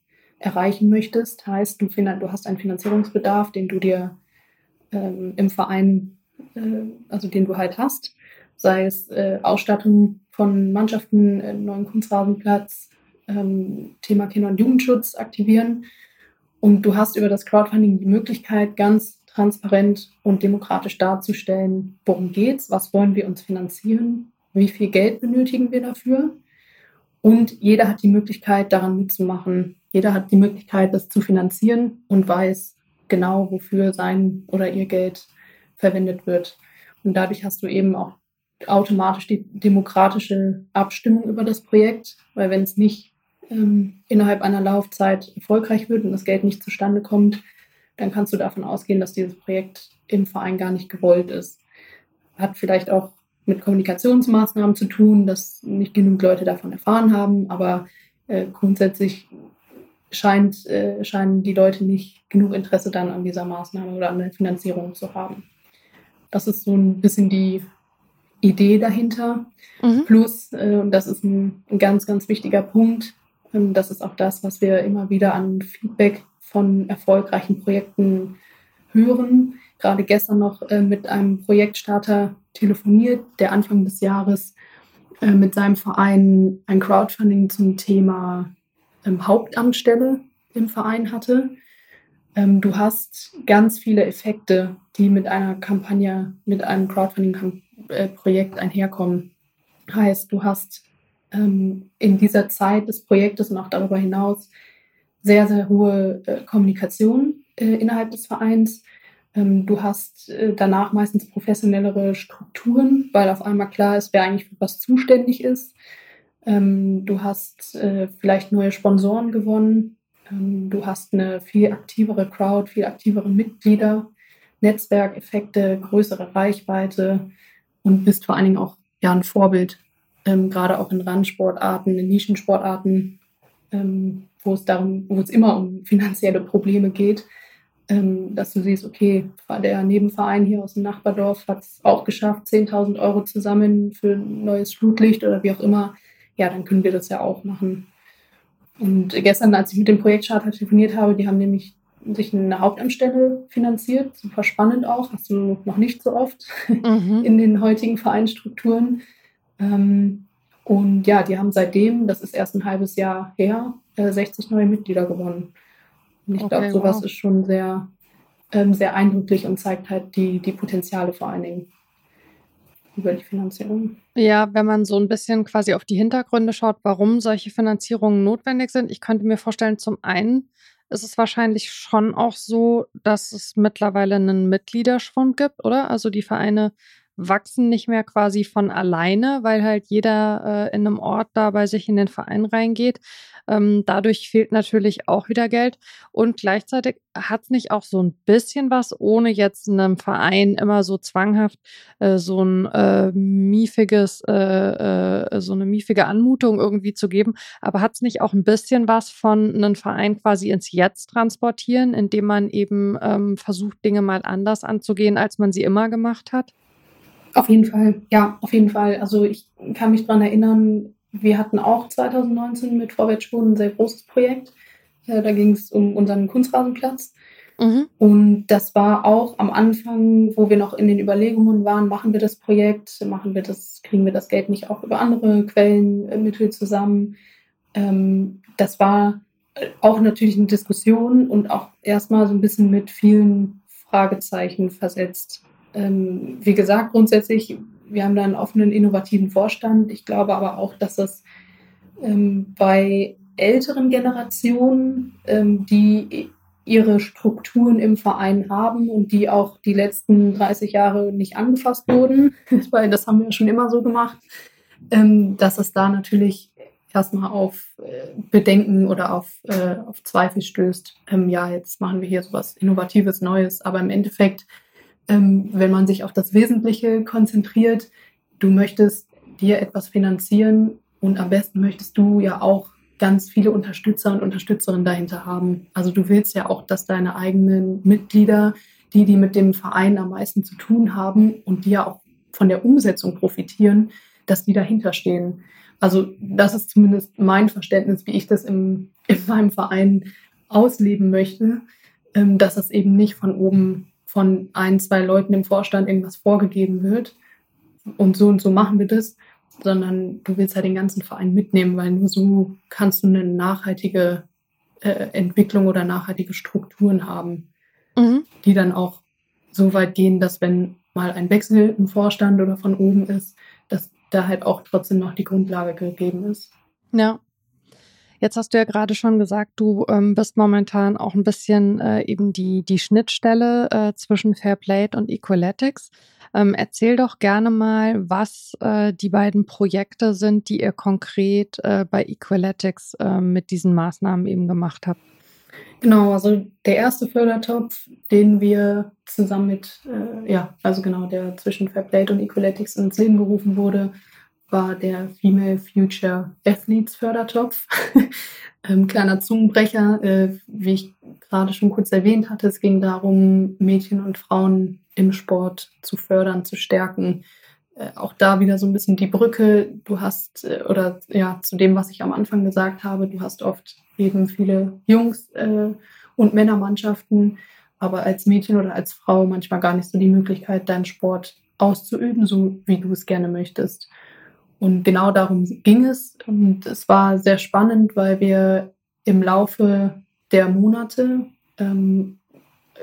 erreichen möchtest. Heißt, du, du hast einen Finanzierungsbedarf, den du dir ähm, im Verein, äh, also den du halt hast, sei es äh, Ausstattung von Mannschaften, äh, neuen Kunstrasenplatz, ähm, Thema Kinder- und Jugendschutz aktivieren. Und du hast über das Crowdfunding die Möglichkeit, ganz transparent und demokratisch darzustellen, worum geht's, was wollen wir uns finanzieren, wie viel Geld benötigen wir dafür. Und jeder hat die Möglichkeit, daran mitzumachen, jeder hat die Möglichkeit, das zu finanzieren und weiß genau, wofür sein oder ihr Geld verwendet wird. Und dadurch hast du eben auch automatisch die demokratische Abstimmung über das Projekt, weil wenn es nicht ähm, innerhalb einer Laufzeit erfolgreich wird und das Geld nicht zustande kommt, dann kannst du davon ausgehen, dass dieses Projekt im Verein gar nicht gewollt ist. Hat vielleicht auch mit Kommunikationsmaßnahmen zu tun, dass nicht genug Leute davon erfahren haben, aber äh, grundsätzlich scheint, äh, scheinen die Leute nicht genug Interesse dann an dieser Maßnahme oder an der Finanzierung zu haben. Das ist so ein bisschen die Idee dahinter. Mhm. Plus, äh, und das ist ein, ein, ganz, ganz wichtiger Punkt, ähm, das ist auch das, was wir immer wieder an Feedback von erfolgreichen Projekten hören. Gerade gestern noch äh, mit einem Projektstarter telefoniert, der Anfang des Jahres äh, mit seinem Verein ein Crowdfunding zum Thema ähm, Hauptamtsstelle im Verein hatte. Ähm, du hast ganz viele Effekte, die mit einer Kampagne, mit einem Crowdfunding-Projekt einherkommen. Heißt, du hast ähm, in dieser Zeit des Projektes und auch darüber hinaus sehr, sehr hohe äh, Kommunikation äh, innerhalb des Vereins. Ähm, du hast äh, danach meistens professionellere Strukturen, weil auf einmal klar ist, wer eigentlich für was zuständig ist. Ähm, du hast äh, vielleicht neue Sponsoren gewonnen. Ähm, du hast eine viel aktivere Crowd, viel aktivere Mitglieder, Netzwerkeffekte, größere Reichweite und bist vor allen Dingen auch ja, ein Vorbild, ähm, gerade auch in Randsportarten, in Nischensportarten, ähm, wo es darum, wo es immer um finanzielle Probleme geht, ähm, dass du siehst, okay, der Nebenverein hier aus dem Nachbardorf hat es auch geschafft, 10.000 Euro zu sammeln für ein neues Flutlicht oder wie auch immer. Ja, dann können wir das ja auch machen. Und gestern, als ich mit dem Projektcharter telefoniert habe, die haben nämlich sich eine Hauptamtsstelle finanziert. Super spannend auch. Hast du noch nicht so oft mhm. in den heutigen Vereinsstrukturen. Ähm, und ja, die haben seitdem, das ist erst ein halbes Jahr her, 60 äh, neue Mitglieder gewonnen. Und ich okay, glaube, sowas wow. ist schon sehr, ähm, sehr eindrücklich und zeigt halt die, die Potenziale vor allen Dingen über die Finanzierung. Ja, wenn man so ein bisschen quasi auf die Hintergründe schaut, warum solche Finanzierungen notwendig sind. Ich könnte mir vorstellen, zum einen ist es wahrscheinlich schon auch so, dass es mittlerweile einen Mitgliederschwund gibt, oder? Also die Vereine wachsen nicht mehr quasi von alleine, weil halt jeder äh, in einem Ort da bei sich in den Verein reingeht. Ähm, dadurch fehlt natürlich auch wieder Geld. Und gleichzeitig hat es nicht auch so ein bisschen was, ohne jetzt einem Verein immer so zwanghaft äh, so ein äh, miefiges, äh, äh, so eine miefige Anmutung irgendwie zu geben. Aber hat es nicht auch ein bisschen was von einem Verein quasi ins Jetzt transportieren, indem man eben ähm, versucht, Dinge mal anders anzugehen, als man sie immer gemacht hat? Auf jeden Fall, ja, auf jeden Fall. Also ich kann mich daran erinnern, wir hatten auch 2019 mit Vorwärtsspuren ein sehr großes Projekt. Äh, da ging es um unseren Kunstrasenplatz. Mhm. Und das war auch am Anfang, wo wir noch in den Überlegungen waren, machen wir das Projekt, machen wir das, kriegen wir das Geld nicht auch über andere Quellenmittel zusammen. Ähm, das war auch natürlich eine Diskussion und auch erstmal so ein bisschen mit vielen Fragezeichen versetzt. Ähm, wie gesagt, grundsätzlich, wir haben da einen offenen, innovativen Vorstand. Ich glaube aber auch, dass das ähm, bei älteren Generationen, ähm, die ihre Strukturen im Verein haben und die auch die letzten 30 Jahre nicht angefasst wurden, weil das haben wir schon immer so gemacht, ähm, dass es da natürlich erstmal auf äh, Bedenken oder auf, äh, auf Zweifel stößt. Ähm, ja, jetzt machen wir hier so was Innovatives, Neues, aber im Endeffekt ähm, wenn man sich auf das Wesentliche konzentriert. Du möchtest dir etwas finanzieren und am besten möchtest du ja auch ganz viele Unterstützer und Unterstützerinnen dahinter haben. Also du willst ja auch, dass deine eigenen Mitglieder, die, die mit dem Verein am meisten zu tun haben und die ja auch von der Umsetzung profitieren, dass die dahinter stehen. Also das ist zumindest mein Verständnis, wie ich das im, in meinem Verein ausleben möchte, ähm, dass es eben nicht von oben von ein, zwei Leuten im Vorstand irgendwas vorgegeben wird und so und so machen wir das, sondern du willst halt den ganzen Verein mitnehmen, weil nur so kannst du eine nachhaltige äh, Entwicklung oder nachhaltige Strukturen haben, mhm. die dann auch so weit gehen, dass wenn mal ein Wechsel im Vorstand oder von oben ist, dass da halt auch trotzdem noch die Grundlage gegeben ist. Ja, Jetzt hast du ja gerade schon gesagt, du ähm, bist momentan auch ein bisschen äh, eben die, die Schnittstelle äh, zwischen Fairplay und Equaletics. Ähm, erzähl doch gerne mal, was äh, die beiden Projekte sind, die ihr konkret äh, bei Equaletics äh, mit diesen Maßnahmen eben gemacht habt. Genau, also der erste Fördertopf, den wir zusammen mit, äh, ja, also genau, der zwischen Fairplay und Equaletics ins Leben gerufen wurde, war der Female Future Athletes Fördertopf. ähm, kleiner Zungenbrecher, äh, wie ich gerade schon kurz erwähnt hatte, es ging darum, Mädchen und Frauen im Sport zu fördern, zu stärken. Äh, auch da wieder so ein bisschen die Brücke. Du hast, äh, oder ja, zu dem, was ich am Anfang gesagt habe, du hast oft eben viele Jungs äh, und Männermannschaften, aber als Mädchen oder als Frau manchmal gar nicht so die Möglichkeit, deinen Sport auszuüben, so wie du es gerne möchtest. Und genau darum ging es. Und es war sehr spannend, weil wir im Laufe der Monate ähm,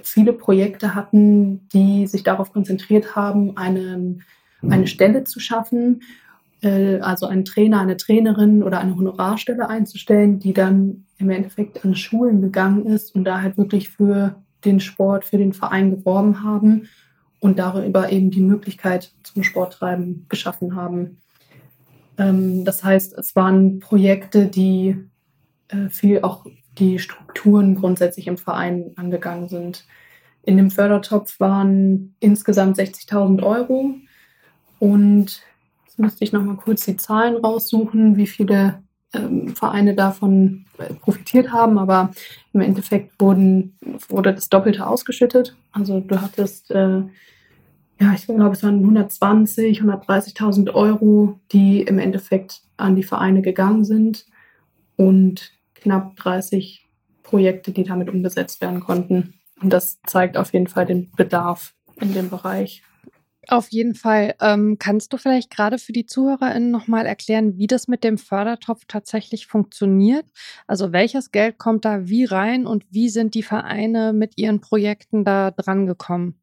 viele Projekte hatten, die sich darauf konzentriert haben, eine, eine Stelle zu schaffen, äh, also einen Trainer, eine Trainerin oder eine Honorarstelle einzustellen, die dann im Endeffekt an Schulen gegangen ist und da halt wirklich für den Sport, für den Verein geworben haben und darüber eben die Möglichkeit zum Sporttreiben geschaffen haben. Ähm, das heißt, es waren Projekte, die äh, viel auch die Strukturen grundsätzlich im Verein angegangen sind. In dem Fördertopf waren insgesamt 60.000 Euro und jetzt müsste ich noch mal kurz die Zahlen raussuchen, wie viele ähm, Vereine davon äh, profitiert haben, aber im Endeffekt wurden, wurde das Doppelte ausgeschüttet. Also du hattest äh, ja, ich glaube, es waren 120, 130.000 Euro, die im Endeffekt an die Vereine gegangen sind und knapp 30 Projekte, die damit umgesetzt werden konnten. Und das zeigt auf jeden Fall den Bedarf in dem Bereich. Auf jeden Fall. Ähm, kannst du vielleicht gerade für die ZuhörerInnen nochmal erklären, wie das mit dem Fördertopf tatsächlich funktioniert? Also welches Geld kommt da wie rein und wie sind die Vereine mit ihren Projekten da dran gekommen?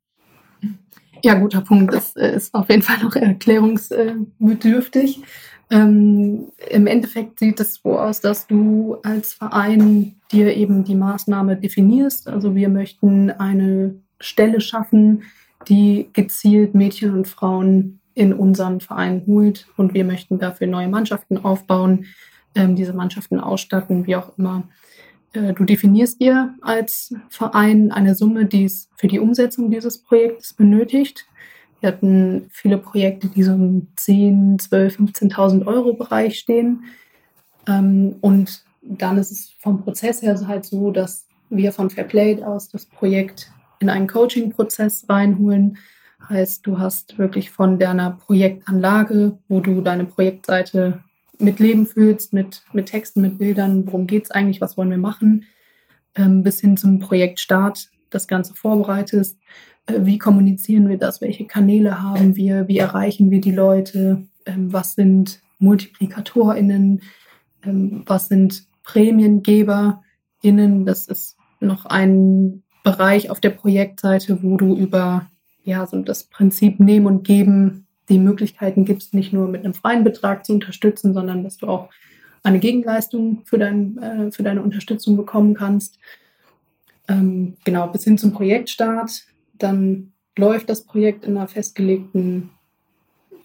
Ja, guter Punkt. Das äh, ist auf jeden Fall noch erklärungsbedürftig. Ähm, Im Endeffekt sieht es so aus, dass du als Verein dir eben die Maßnahme definierst. Also wir möchten eine Stelle schaffen, die gezielt Mädchen und Frauen in unseren Verein holt und wir möchten dafür neue Mannschaften aufbauen, ähm, diese Mannschaften ausstatten, wie auch immer. Äh, du definierst dir als Verein eine Summe, die es für die Umsetzung dieses Projektes benötigt. Wir hatten viele Projekte, die so im 10, 12, 15.000 Euro Bereich stehen. Ähm, und dann ist es vom Prozess her halt so, dass wir von Fairplay aus das Projekt in einen Coaching-Prozess reinholen. Heißt, du hast wirklich von deiner Projektanlage, wo du deine Projektseite mit Leben fühlst, mit, mit Texten, mit Bildern, worum geht es eigentlich, was wollen wir machen, ähm, bis hin zum Projektstart das Ganze vorbereitest. Äh, wie kommunizieren wir das? Welche Kanäle haben wir? Wie erreichen wir die Leute? Ähm, was sind MultiplikatorInnen? Ähm, was sind PrämiengeberInnen? Das ist noch ein Bereich auf der Projektseite, wo du über ja, so das Prinzip Nehmen und Geben die Möglichkeiten gibst, nicht nur mit einem freien Betrag zu unterstützen, sondern dass du auch eine Gegenleistung für, dein, äh, für deine Unterstützung bekommen kannst. Ähm, genau, bis hin zum Projektstart. Dann läuft das Projekt in einer festgelegten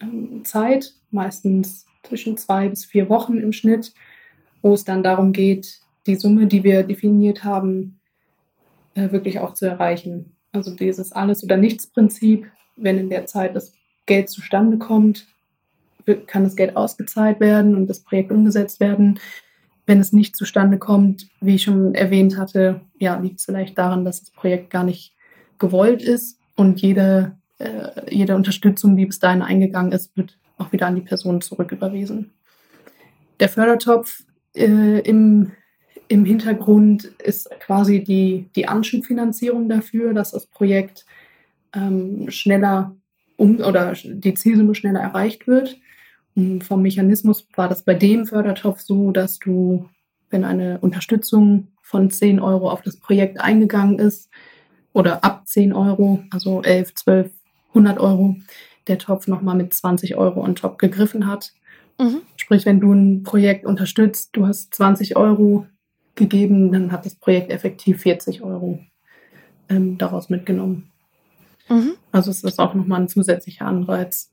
ähm, Zeit, meistens zwischen zwei bis vier Wochen im Schnitt, wo es dann darum geht, die Summe, die wir definiert haben, äh, wirklich auch zu erreichen. Also dieses Alles- oder Nichts-Prinzip, wenn in der Zeit das Geld zustande kommt, kann das Geld ausgezahlt werden und das Projekt umgesetzt werden. Wenn es nicht zustande kommt, wie ich schon erwähnt hatte, ja, liegt es vielleicht daran, dass das Projekt gar nicht gewollt ist und jede, äh, jede Unterstützung, die bis dahin eingegangen ist, wird auch wieder an die Person zurücküberwiesen. Der Fördertopf äh, im, im Hintergrund ist quasi die, die Anschubfinanzierung dafür, dass das Projekt ähm, schneller um, oder die Zielsumme schneller erreicht wird. Und vom Mechanismus war das bei dem Fördertopf so, dass du, wenn eine Unterstützung von 10 Euro auf das Projekt eingegangen ist, oder ab 10 Euro, also 11, 12, 100 Euro, der Topf nochmal mit 20 Euro on top gegriffen hat. Mhm. Sprich, wenn du ein Projekt unterstützt, du hast 20 Euro gegeben, dann hat das Projekt effektiv 40 Euro ähm, daraus mitgenommen. Mhm. Also es ist auch nochmal ein zusätzlicher Anreiz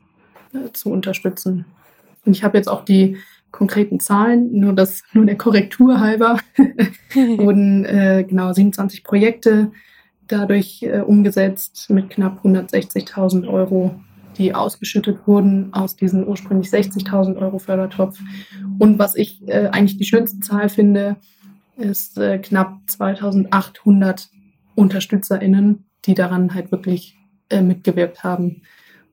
äh, zu unterstützen. Und ich habe jetzt auch die konkreten Zahlen, nur das, nur der Korrektur halber, wurden äh, genau 27 Projekte dadurch äh, umgesetzt mit knapp 160.000 Euro, die ausgeschüttet wurden aus diesem ursprünglich 60.000 Euro Fördertopf. Und was ich äh, eigentlich die schönste Zahl finde, ist äh, knapp 2.800 UnterstützerInnen, die daran halt wirklich mitgewirkt haben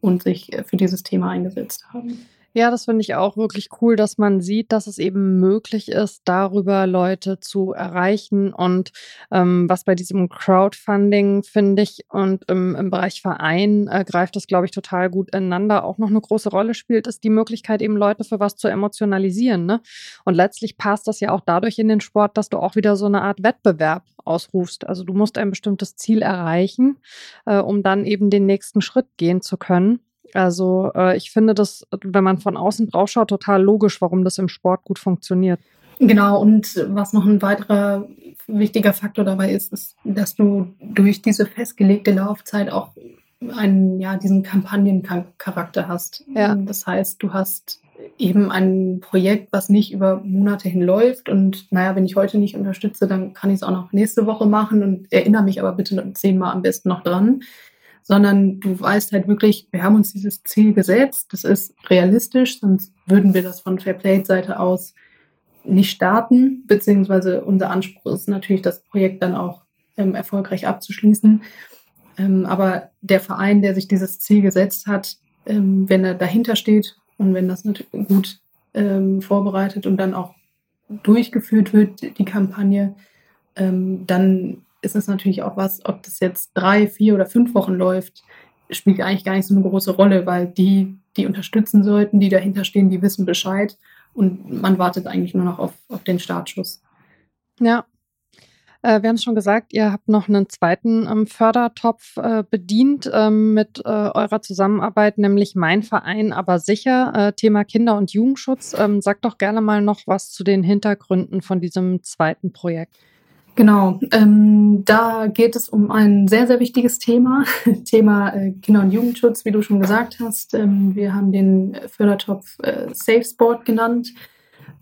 und sich äh, für dieses Thema eingesetzt haben. Ja, das finde ich auch wirklich cool, dass man sieht, dass es eben möglich ist, darüber Leute zu erreichen. Und ähm, was bei diesem Crowdfunding, finde ich, und im, im Bereich Verein äh, greift das, glaube ich, total gut ineinander, auch noch eine große Rolle spielt, ist die Möglichkeit, eben Leute für was zu emotionalisieren. Ne? Und letztlich passt das ja auch dadurch in den Sport, dass du auch wieder so eine Art Wettbewerb ausrufst. Also du musst ein bestimmtes Ziel erreichen, äh, um dann eben den nächsten Schritt gehen zu können. Also äh, ich finde das, wenn man von außen drauf schaut, total logisch, warum das im Sport gut funktioniert. Genau, und was noch ein weiterer wichtiger Faktor dabei ist, ist, dass du durch diese festgelegte Laufzeit auch einen, ja, diesen Kampagnencharakter hast. Ja. Das heißt, du hast eben ein Projekt, was nicht über Monate hin läuft und naja, wenn ich heute nicht unterstütze, dann kann ich es auch noch nächste Woche machen und erinnere mich aber bitte zehnmal am besten noch dran sondern du weißt halt wirklich, wir haben uns dieses Ziel gesetzt, das ist realistisch, sonst würden wir das von Fairplay-Seite aus nicht starten, beziehungsweise unser Anspruch ist natürlich, das Projekt dann auch ähm, erfolgreich abzuschließen. Ähm, aber der Verein, der sich dieses Ziel gesetzt hat, ähm, wenn er dahinter steht und wenn das gut ähm, vorbereitet und dann auch durchgeführt wird, die Kampagne, ähm, dann ist es natürlich auch was, ob das jetzt drei, vier oder fünf Wochen läuft, spielt eigentlich gar nicht so eine große Rolle, weil die, die unterstützen sollten, die dahinter stehen, die wissen Bescheid und man wartet eigentlich nur noch auf, auf den Startschuss. Ja. Äh, wir haben es schon gesagt, ihr habt noch einen zweiten ähm, Fördertopf äh, bedient ähm, mit äh, eurer Zusammenarbeit, nämlich Mein Verein, aber sicher, äh, Thema Kinder- und Jugendschutz. Ähm, sagt doch gerne mal noch was zu den Hintergründen von diesem zweiten Projekt. Genau, ähm, da geht es um ein sehr, sehr wichtiges Thema, Thema äh, Kinder- und Jugendschutz, wie du schon gesagt hast. Ähm, wir haben den Fördertopf äh, Safe Sport genannt.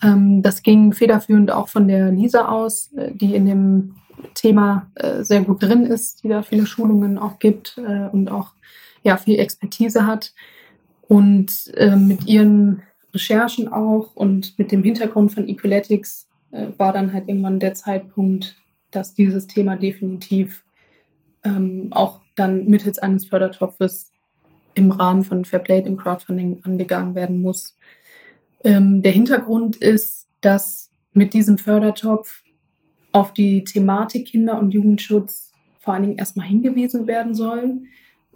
Ähm, das ging federführend auch von der Lisa aus, äh, die in dem Thema äh, sehr gut drin ist, die da viele Schulungen auch gibt äh, und auch ja, viel Expertise hat. Und äh, mit ihren Recherchen auch und mit dem Hintergrund von Equaletics war dann halt irgendwann der Zeitpunkt, dass dieses Thema definitiv ähm, auch dann mittels eines Fördertopfes im Rahmen von Fairplay im Crowdfunding angegangen werden muss. Ähm, der Hintergrund ist, dass mit diesem Fördertopf auf die Thematik Kinder- und Jugendschutz vor allen Dingen erstmal hingewiesen werden soll.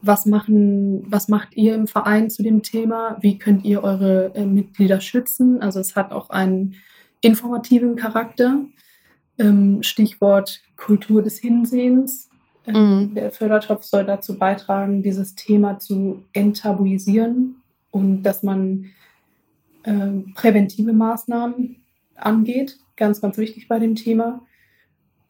Was, machen, was macht ihr im Verein zu dem Thema? Wie könnt ihr eure äh, Mitglieder schützen? Also es hat auch einen informativen Charakter. Ähm, Stichwort Kultur des Hinsehens. Ähm, mhm. Der Fördertopf soll dazu beitragen, dieses Thema zu enttabuisieren und dass man äh, präventive Maßnahmen angeht. Ganz, ganz wichtig bei dem Thema.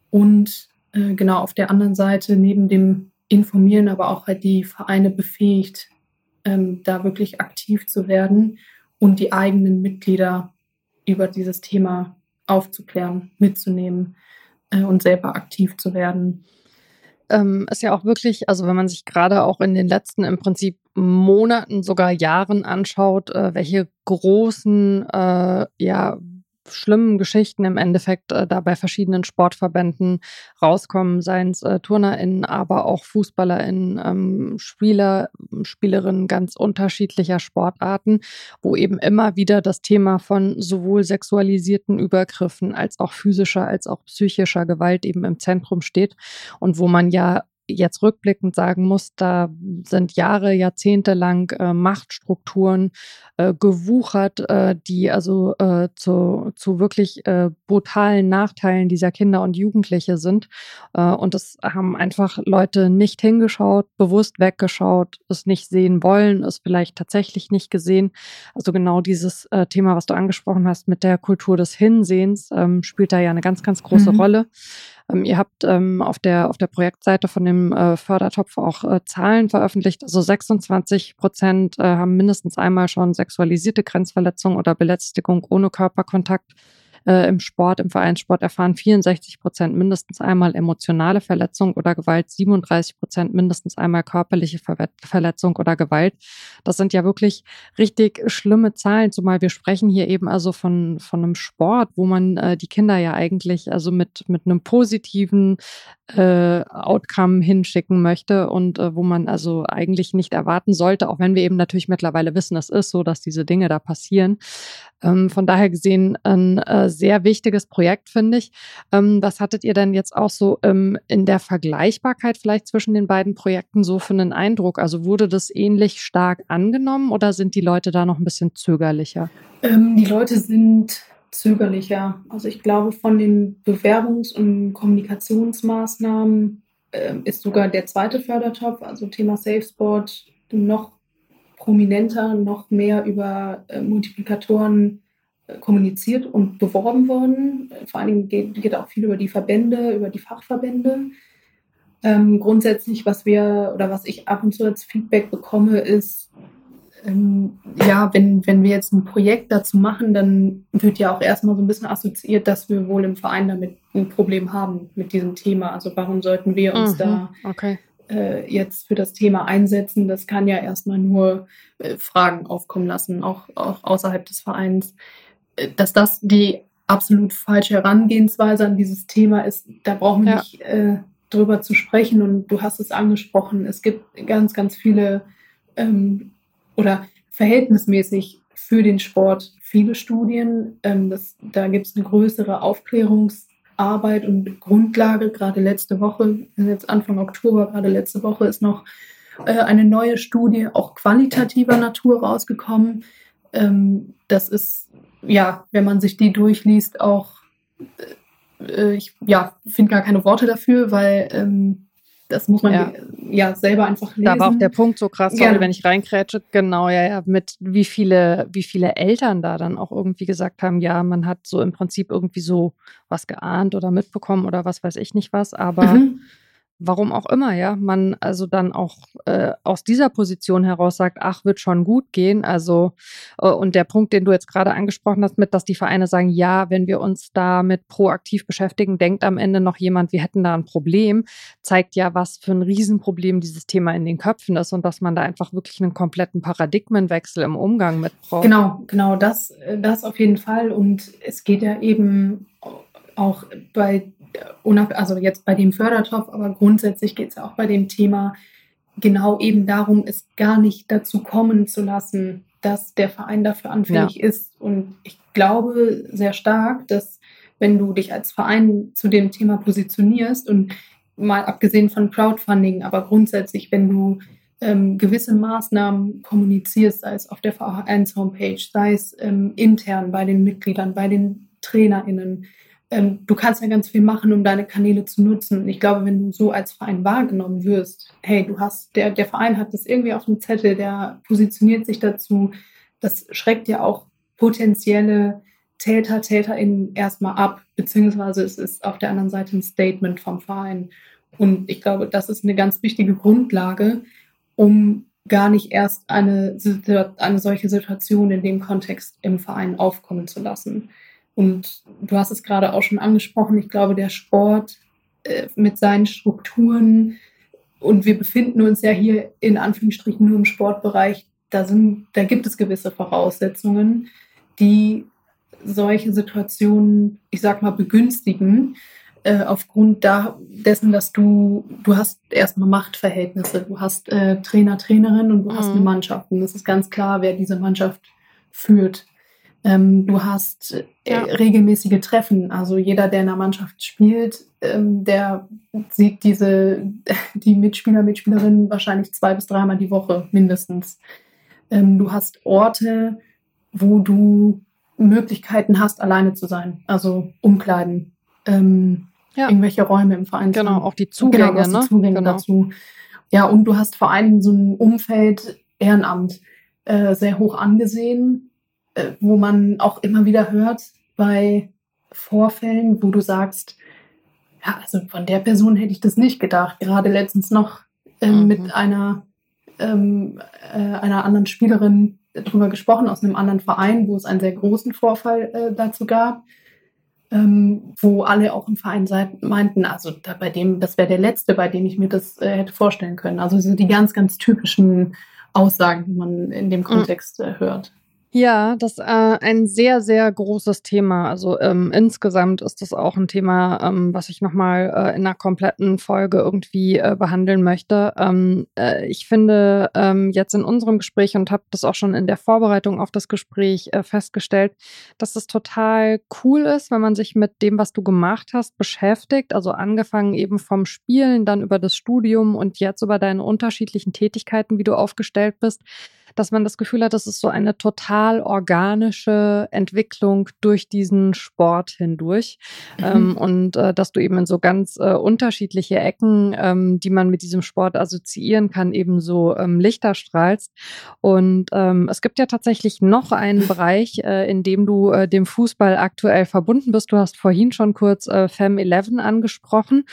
Und äh, genau auf der anderen Seite neben dem Informieren, aber auch halt die Vereine befähigt, ähm, da wirklich aktiv zu werden und die eigenen Mitglieder über dieses Thema aufzuklären, mitzunehmen äh, und selber aktiv zu werden. Ähm, ist ja auch wirklich, also wenn man sich gerade auch in den letzten im Prinzip Monaten, sogar Jahren anschaut, äh, welche großen äh, ja, schlimmen Geschichten im Endeffekt äh, da bei verschiedenen Sportverbänden rauskommen, seien es äh, TurnerInnen, aber auch FußballerInnen, ähm, Spieler, Spielerinnen ganz unterschiedlicher Sportarten, wo eben immer wieder das Thema von sowohl sexualisierten Übergriffen als auch physischer als auch psychischer Gewalt eben im Zentrum steht und wo man ja jetzt rückblickend sagen muss, da sind Jahre, Jahrzehnte lang äh, Machtstrukturen äh, gewuchert, äh, die also äh, zu, zu wirklich äh, brutalen Nachteilen dieser Kinder und Jugendliche sind. Äh, und das haben einfach Leute nicht hingeschaut, bewusst weggeschaut, es nicht sehen wollen, es vielleicht tatsächlich nicht gesehen. Also genau dieses Thema, was du angesprochen hast mit der Kultur des Hinsehens, ähm, spielt da ja eine ganz, ganz große mhm. Rolle. Ähm, ihr habt ähm, auf, der, auf der Projektseite von dem äh, Fördertopf auch äh, Zahlen veröffentlicht. Also 26 Prozent äh, haben mindestens einmal schon sexualisierte Grenzverletzung oder Belästigung ohne Körperkontakt äh, im Sport, im Vereinssport erfahren 64 Prozent mindestens einmal emotionale Verletzung oder Gewalt, 37 Prozent mindestens einmal körperliche Ver Verletzung oder Gewalt. Das sind ja wirklich richtig schlimme Zahlen, zumal wir sprechen hier eben also von, von einem Sport, wo man äh, die Kinder ja eigentlich also mit, mit einem positiven äh, Outcome hinschicken möchte und äh, wo man also eigentlich nicht erwarten sollte, auch wenn wir eben natürlich mittlerweile wissen, es ist so, dass diese Dinge da passieren. Ähm, von daher gesehen ein äh, sehr wichtiges Projekt, finde ich. Ähm, was hattet ihr denn jetzt auch so ähm, in der Vergleichbarkeit vielleicht zwischen den beiden Projekten so für einen Eindruck? Also wurde das ähnlich stark angenommen oder sind die Leute da noch ein bisschen zögerlicher? Ähm, die Leute sind zögerlicher. Also ich glaube, von den Bewerbungs- und Kommunikationsmaßnahmen äh, ist sogar der zweite Fördertopf, also Thema Safe Sport, noch prominenter, noch mehr über äh, Multiplikatoren äh, kommuniziert und beworben worden. Vor allen Dingen geht, geht, auch viel über die Verbände, über die Fachverbände. Ähm, grundsätzlich, was wir oder was ich ab und zu als Feedback bekomme, ist, ähm, ja, wenn, wenn wir jetzt ein Projekt dazu machen, dann wird ja auch erstmal so ein bisschen assoziiert, dass wir wohl im Verein damit ein Problem haben mit diesem Thema. Also warum sollten wir uns mhm, da okay. Äh, jetzt für das Thema einsetzen? Das kann ja erstmal nur äh, Fragen aufkommen lassen, auch, auch außerhalb des Vereins. Äh, dass das die absolut falsche Herangehensweise an dieses Thema ist, da brauchen wir ja. nicht äh, drüber zu sprechen. Und du hast es angesprochen, es gibt ganz, ganz viele ähm, oder verhältnismäßig für den Sport viele Studien. Ähm, das, da gibt es eine größere Aufklärungsarbeit und Grundlage. Gerade letzte Woche, jetzt Anfang Oktober, gerade letzte Woche ist noch äh, eine neue Studie, auch qualitativer Natur rausgekommen. Ähm, das ist, ja, wenn man sich die durchliest, auch, äh, ich ja, finde gar keine Worte dafür, weil ähm, das muss man ja. ja. selber einfach lesen. Da war auch der Punkt so krass, sorry, ja. wenn ich reinkrätsche. Genau, ja, ja, mit wie viele, wie viele Eltern da dann auch irgendwie gesagt haben, ja, man hat so im Prinzip irgendwie so was geahnt oder mitbekommen oder was weiß ich nicht was, aber mhm warum auch immer, ja, man also dann auch äh, aus dieser Position heraus sagt, ach, wird schon gut gehen. Also, äh, und der Punkt, den du jetzt gerade angesprochen hast, mit, dass die Vereine sagen, ja, wenn wir uns damit proaktiv beschäftigen, denkt am Ende noch jemand, wir hätten da ein Problem, zeigt ja, was für ein Riesenproblem dieses Thema in den Köpfen ist und dass man da einfach wirklich einen kompletten Paradigmenwechsel im Umgang mit braucht. Genau, genau, das, das auf jeden Fall. Und es geht ja eben auch bei also jetzt bei dem Fördertopf, aber grundsätzlich geht es ja auch bei dem Thema genau eben darum, es gar nicht dazu kommen zu lassen, dass der Verein dafür anfällig ja. ist. Und ich glaube sehr stark, dass wenn du dich als Verein zu dem Thema positionierst und mal abgesehen von Crowdfunding, aber grundsätzlich, wenn du ähm, gewisse Maßnahmen kommunizierst, sei es auf der Vereins-Homepage, sei es ähm, intern bei den Mitgliedern, bei den TrainerInnen, ähm, du kannst ja ganz viel machen, um deine Kanäle zu nutzen. Ich glaube, wenn du so als Verein wahrgenommen wirst, hey, du hast, der, der Verein hat das irgendwie auf dem Zettel, der positioniert sich dazu, das schreckt ja auch potenzielle Täter, TäterInnen erstmal ab, beziehungsweise es ist auf der anderen Seite ein Statement vom Verein. Und ich glaube, das ist eine ganz wichtige Grundlage, um gar nicht erst eine, eine solche Situation in dem Kontext im Verein aufkommen zu lassen. Und du hast es gerade auch schon angesprochen, ich glaube, der Sport äh, mit seinen Strukturen und wir befinden uns ja hier in Anführungsstrichen nur im Sportbereich, da, sind, da gibt es gewisse Voraussetzungen, die solche Situationen, ich sag mal, begünstigen, äh, aufgrund da, dessen, dass du, du hast erstmal Machtverhältnisse, du hast äh, Trainer, Trainerin und du mhm. hast eine Mannschaft. Und es ist ganz klar, wer diese Mannschaft führt. Ähm, du hast äh, ja. regelmäßige Treffen. Also jeder, der in einer Mannschaft spielt, ähm, der sieht diese, die Mitspieler, Mitspielerinnen wahrscheinlich zwei bis dreimal die Woche mindestens. Ähm, du hast Orte, wo du Möglichkeiten hast, alleine zu sein. Also Umkleiden, ähm, ja. irgendwelche Räume im Verein. Genau, auch die Zugänge, genau, ne? die Zugänge genau. dazu. Ja, und du hast vor allem so ein Umfeld Ehrenamt äh, sehr hoch angesehen wo man auch immer wieder hört bei Vorfällen, wo du sagst, ja, also von der Person hätte ich das nicht gedacht. Gerade letztens noch ähm, mhm. mit einer, ähm, äh, einer anderen Spielerin darüber gesprochen aus einem anderen Verein, wo es einen sehr großen Vorfall äh, dazu gab. ähm, wo alle auch im Verein meinten, also da bei dem, das wäre der letzte, bei dem ich mir das äh, hätte vorstellen können. Also so die ganz, ganz typischen Aussagen, die man in dem mm. Kontext äh, hört. Ja, das ist äh, ein sehr, sehr großes Thema. Also ähm, insgesamt ist das auch ein Thema, ähm, was ich nochmal äh, in einer kompletten Folge irgendwie äh, behandeln möchte. Ähm, äh, ich finde ähm, jetzt in unserem Gespräch und habe das auch schon in der Vorbereitung auf das Gespräch äh, festgestellt, dass es total cool ist, wenn man sich mit dem, was du gemacht hast, beschäftigt. Also angefangen eben vom Spielen, dann über das Studium und jetzt über deine unterschiedlichen Tätigkeiten, wie du aufgestellt bist dass man das Gefühl hat, das ist so eine total organische Entwicklung durch diesen Sport hindurch. Mhm. Ähm, und äh, dass du eben in so ganz äh, unterschiedliche Ecken, ähm, die man mit diesem Sport assoziieren kann, eben so ähm, Lichter strahlst. Und ähm, es gibt ja tatsächlich noch einen Bereich, äh, in dem du äh, dem Fußball aktuell verbunden bist. Du hast vorhin schon kurz äh, Fem 11 angesprochen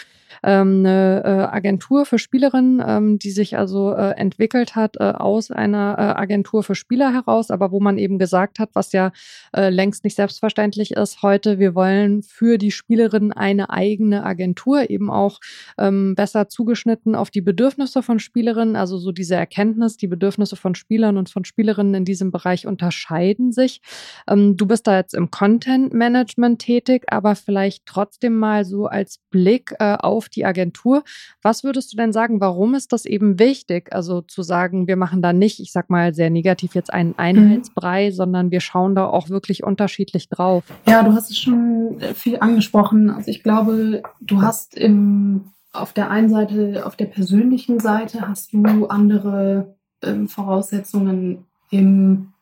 ähm, eine äh, Agentur für Spielerinnen, ähm, die sich also äh, entwickelt hat äh, aus einer äh, Agentur für Spieler heraus, aber wo man eben gesagt hat, was ja äh, längst nicht selbstverständlich ist heute, wir wollen für die Spielerinnen eine eigene Agentur, eben auch ähm, besser zugeschnitten auf die Bedürfnisse von Spielerinnen, also so diese Erkenntnis, die Bedürfnisse von Spielern und von Spielerinnen in diesem Bereich unterscheiden sich. Ähm, du bist da jetzt im Content Management tätig, aber vielleicht trotzdem mal so als Blick äh, auf auf die Agentur. Was würdest du denn sagen, warum ist das eben wichtig? Also zu sagen, wir machen da nicht, ich sag mal sehr negativ jetzt einen mhm. Einheitsbrei, mhm. sondern wir schauen da auch wirklich unterschiedlich drauf. Ja, du hast es schon äh, viel angesprochen. Also ich glaube, du hast im, auf der einen Seite, auf der persönlichen Seite hast du andere ähm, Voraussetzungen im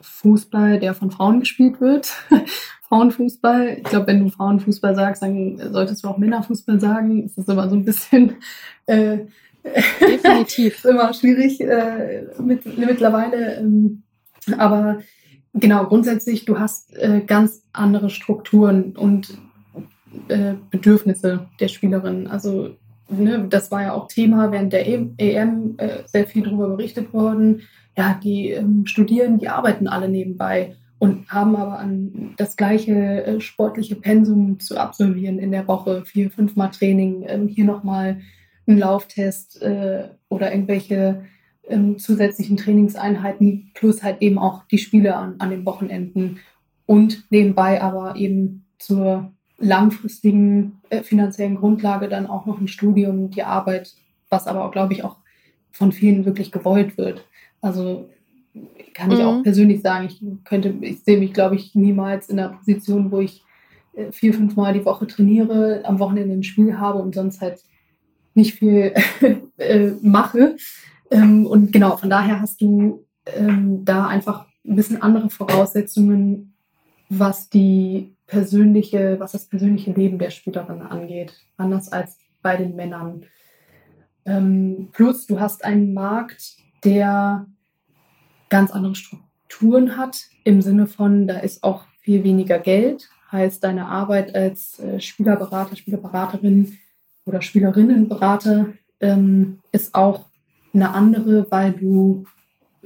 Fußball, der von Frauen gespielt wird. Frauenfußball. Ich glaube, wenn du Frauenfußball sagst, dann solltest du auch Männerfußball sagen. Es ist immer so ein bisschen äh, definitiv immer schwierig äh, mit, mittlerweile. Ähm, aber genau, grundsätzlich, du hast äh, ganz andere Strukturen und äh, Bedürfnisse der Spielerin. Also ne, das war ja auch Thema während der EM äh, sehr viel darüber berichtet worden. Ja, die ähm, studieren, die arbeiten alle nebenbei und haben aber an das gleiche äh, sportliche Pensum zu absolvieren in der Woche, vier, fünfmal Training, ähm, hier nochmal ein Lauftest äh, oder irgendwelche ähm, zusätzlichen Trainingseinheiten, plus halt eben auch die Spiele an, an den Wochenenden und nebenbei aber eben zur langfristigen äh, finanziellen Grundlage dann auch noch ein Studium, die Arbeit, was aber auch, glaube ich, auch von vielen wirklich gewollt wird. Also kann ich mhm. auch persönlich sagen, ich könnte, ich sehe mich, glaube ich, niemals in einer Position, wo ich äh, vier, fünf Mal die Woche trainiere, am Wochenende ein Spiel habe und sonst halt nicht viel äh, mache. Ähm, und genau, von daher hast du ähm, da einfach ein bisschen andere Voraussetzungen, was die persönliche, was das persönliche Leben der Spielerin angeht, anders als bei den Männern. Ähm, plus, du hast einen Markt, der ganz andere Strukturen hat, im Sinne von, da ist auch viel weniger Geld, heißt deine Arbeit als äh, Spielerberater, Spielerberaterin oder Spielerinnenberater ähm, ist auch eine andere, weil du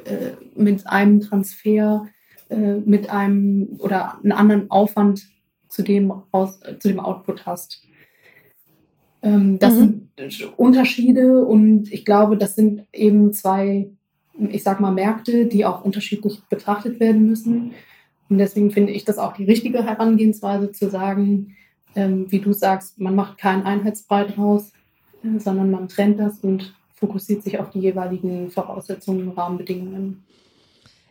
äh, mit einem Transfer, äh, mit einem oder einen anderen Aufwand zu dem, aus, zu dem Output hast. Ähm, das mhm. sind Unterschiede und ich glaube, das sind eben zwei ich sag mal, Märkte, die auch unterschiedlich betrachtet werden müssen. Und deswegen finde ich das auch die richtige Herangehensweise zu sagen, ähm, wie du sagst, man macht keinen Einheitsbrei draus, äh, sondern man trennt das und fokussiert sich auf die jeweiligen Voraussetzungen, Rahmenbedingungen.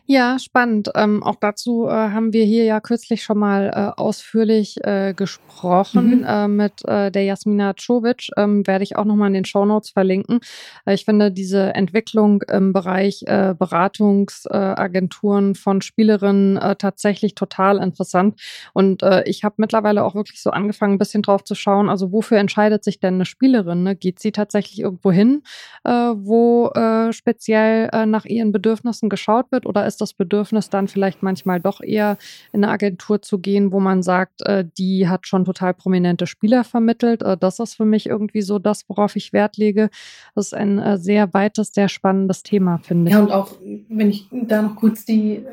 Ja, spannend. Ähm, auch dazu äh, haben wir hier ja kürzlich schon mal äh, ausführlich äh, gesprochen mhm. Äh, mit äh, der Jasmina Czovic. Ähm, werde ich auch nochmal in den Show Notes verlinken. Äh, ich finde diese Entwicklung im Bereich Beratungsagenturen von Spielerinnen tatsächlich total interessant. Und ich habe mittlerweile auch wirklich so angefangen, ein bisschen drauf zu schauen, also wofür entscheidet sich denn eine Spielerin? Ne? Geht sie tatsächlich irgendwo hin, wo speziell nach ihren Bedürfnissen geschaut wird oder ist ist das Bedürfnis dann vielleicht manchmal doch eher in eine Agentur zu gehen, wo man sagt, äh, die hat schon total prominente Spieler vermittelt. Äh, das ist für mich irgendwie so das, worauf ich Wert lege. Das ist ein äh, sehr weites, sehr spannendes Thema, finde ich. Ja, und auch, wenn ich da noch kurz die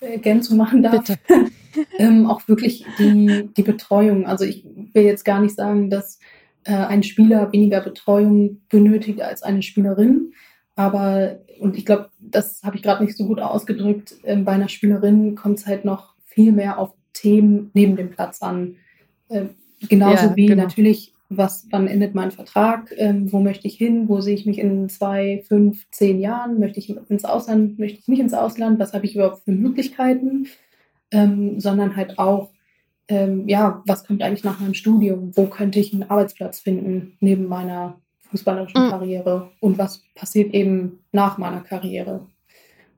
äh, Ergänzung machen darf. Bitte. ähm, auch wirklich die, die Betreuung. Also ich will jetzt gar nicht sagen, dass äh, ein Spieler weniger Betreuung benötigt als eine Spielerin. Aber, und ich glaube, das habe ich gerade nicht so gut ausgedrückt, äh, bei einer Spielerin kommt es halt noch viel mehr auf Themen neben dem Platz an. Äh, genauso ja, wie genau. natürlich, was, wann endet mein Vertrag, ähm, wo möchte ich hin, wo sehe ich mich in zwei, fünf, zehn Jahren, möchte ich ins Ausland, möchte ich nicht ins Ausland, was habe ich überhaupt für Möglichkeiten, ähm, sondern halt auch, ähm, ja, was kommt eigentlich nach meinem Studium, wo könnte ich einen Arbeitsplatz finden neben meiner fußballerischen mhm. Karriere und was passiert eben nach meiner Karriere.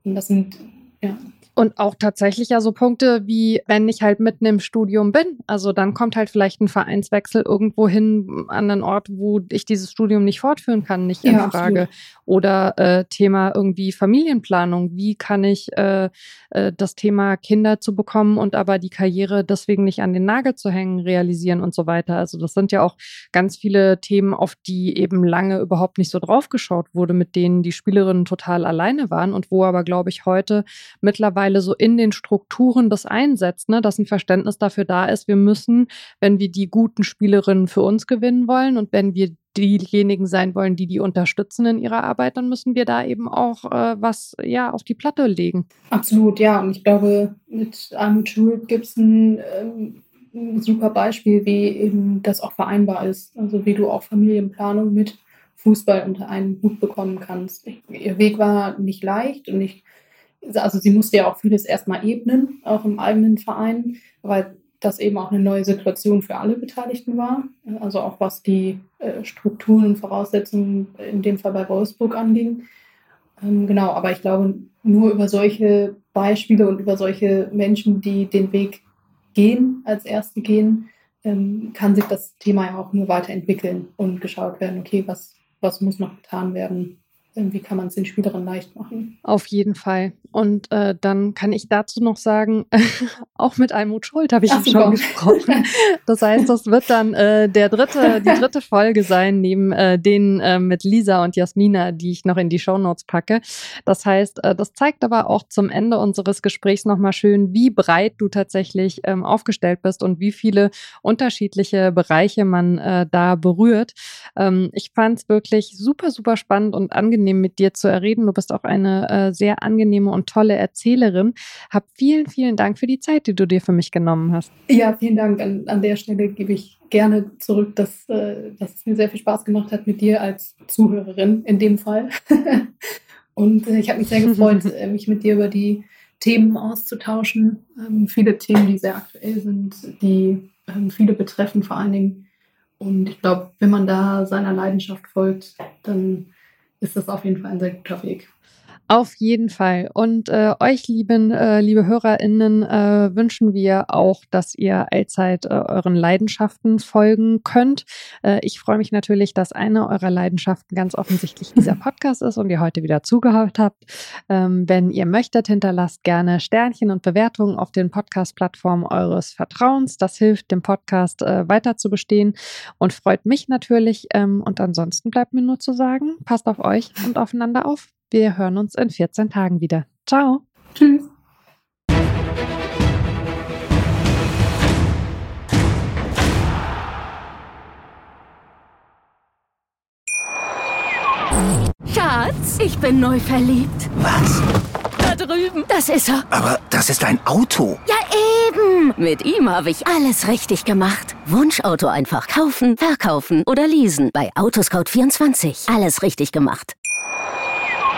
Und das sind, ja. Und auch tatsächlich ja so Punkte wie, wenn ich halt mitten im Studium bin, also dann kommt halt vielleicht ein Vereinswechsel irgendwo hin an einen Ort, wo ich dieses Studium nicht fortführen kann, nicht in ja, Frage. Absolut. Oder äh, Thema irgendwie Familienplanung. Wie kann ich äh, äh, das Thema Kinder zu bekommen und aber die Karriere deswegen nicht an den Nagel zu hängen, realisieren und so weiter. Also das sind ja auch ganz viele Themen, auf die eben lange überhaupt nicht so draufgeschaut wurde, mit denen die Spielerinnen total alleine waren und wo aber, glaube ich, heute mittlerweile mittlerweile so in den Strukturen das einsetzt, ne, dass ein Verständnis dafür da ist, wir müssen, wenn wir die guten Spielerinnen für uns gewinnen wollen und wenn wir diejenigen sein wollen, die die unterstützen in ihrer Arbeit, dann müssen wir da eben auch äh, was ja auf die Platte legen. Absolut, ja. Und ich glaube, mit Armut Schuld gibt es ein, ähm, super Beispiel, wie eben das auch vereinbar ist. Also wie du auch Familienplanung mit Fußball unter einen Hut bekommen kannst. Ihr Weg war nicht leicht und ich also sie musste ja auch vieles erstmal ebnen, auch im eigenen Verein, weil das eben auch eine neue Situation für alle Beteiligten war. Also auch was die äh, Strukturen und Voraussetzungen in dem Fall bei Wolfsburg anging. Ähm, genau, aber ich glaube, nur über solche Beispiele und über solche Menschen, die den Weg gehen, als Erste gehen, ähm, kann sich das Thema ja auch nur weiterentwickeln und geschaut werden, okay, was, was muss noch getan werden, wie kann man es den Spielerinnen leicht machen. Auf jeden Fall. Und äh, dann kann ich dazu noch sagen, auch mit Almut Schuld habe ich Ach, schon gesprochen. Das heißt, das wird dann äh, der dritte, die dritte Folge sein, neben äh, denen äh, mit Lisa und Jasmina, die ich noch in die Shownotes packe. Das heißt, äh, das zeigt aber auch zum Ende unseres Gesprächs nochmal schön, wie breit du tatsächlich ähm, aufgestellt bist und wie viele unterschiedliche Bereiche man äh, da berührt. Ähm, ich fand es wirklich super, super spannend und angenehm angenehm, mit dir zu reden. Du bist auch eine äh, sehr angenehme und tolle Erzählerin. Hab vielen, vielen Dank für die Zeit, die du dir für mich genommen hast. Ja, vielen Dank. An, an der Stelle gebe ich gerne zurück, dass, äh, dass es mir sehr viel Spaß gemacht hat mit dir als Zuhörerin in dem Fall. und äh, ich habe mich sehr gefreut, äh, mich mit dir über die Themen auszutauschen. Ähm, viele Themen, die sehr aktuell sind, die ähm, viele betreffen vor allen Dingen. Und ich glaube, wenn man da seiner Leidenschaft folgt, dann ist das auf jeden Fall ein sehr guter Weg. Auf jeden Fall. Und äh, euch, lieben, äh, liebe HörerInnen, äh, wünschen wir auch, dass ihr allzeit äh, euren Leidenschaften folgen könnt. Äh, ich freue mich natürlich, dass eine eurer Leidenschaften ganz offensichtlich dieser Podcast ist und ihr heute wieder zugehört habt. Ähm, wenn ihr möchtet, hinterlasst gerne Sternchen und Bewertungen auf den Podcast-Plattformen eures Vertrauens. Das hilft dem Podcast äh, weiter zu bestehen und freut mich natürlich. Ähm, und ansonsten bleibt mir nur zu sagen, passt auf euch und aufeinander auf. Wir hören uns in 14 Tagen wieder. Ciao. Tschüss. Schatz, ich bin neu verliebt. Was? Da drüben. Das ist er. Aber das ist ein Auto. Ja, eben. Mit ihm habe ich alles richtig gemacht. Wunschauto einfach kaufen, verkaufen oder leasen. Bei Autoscout24. Alles richtig gemacht.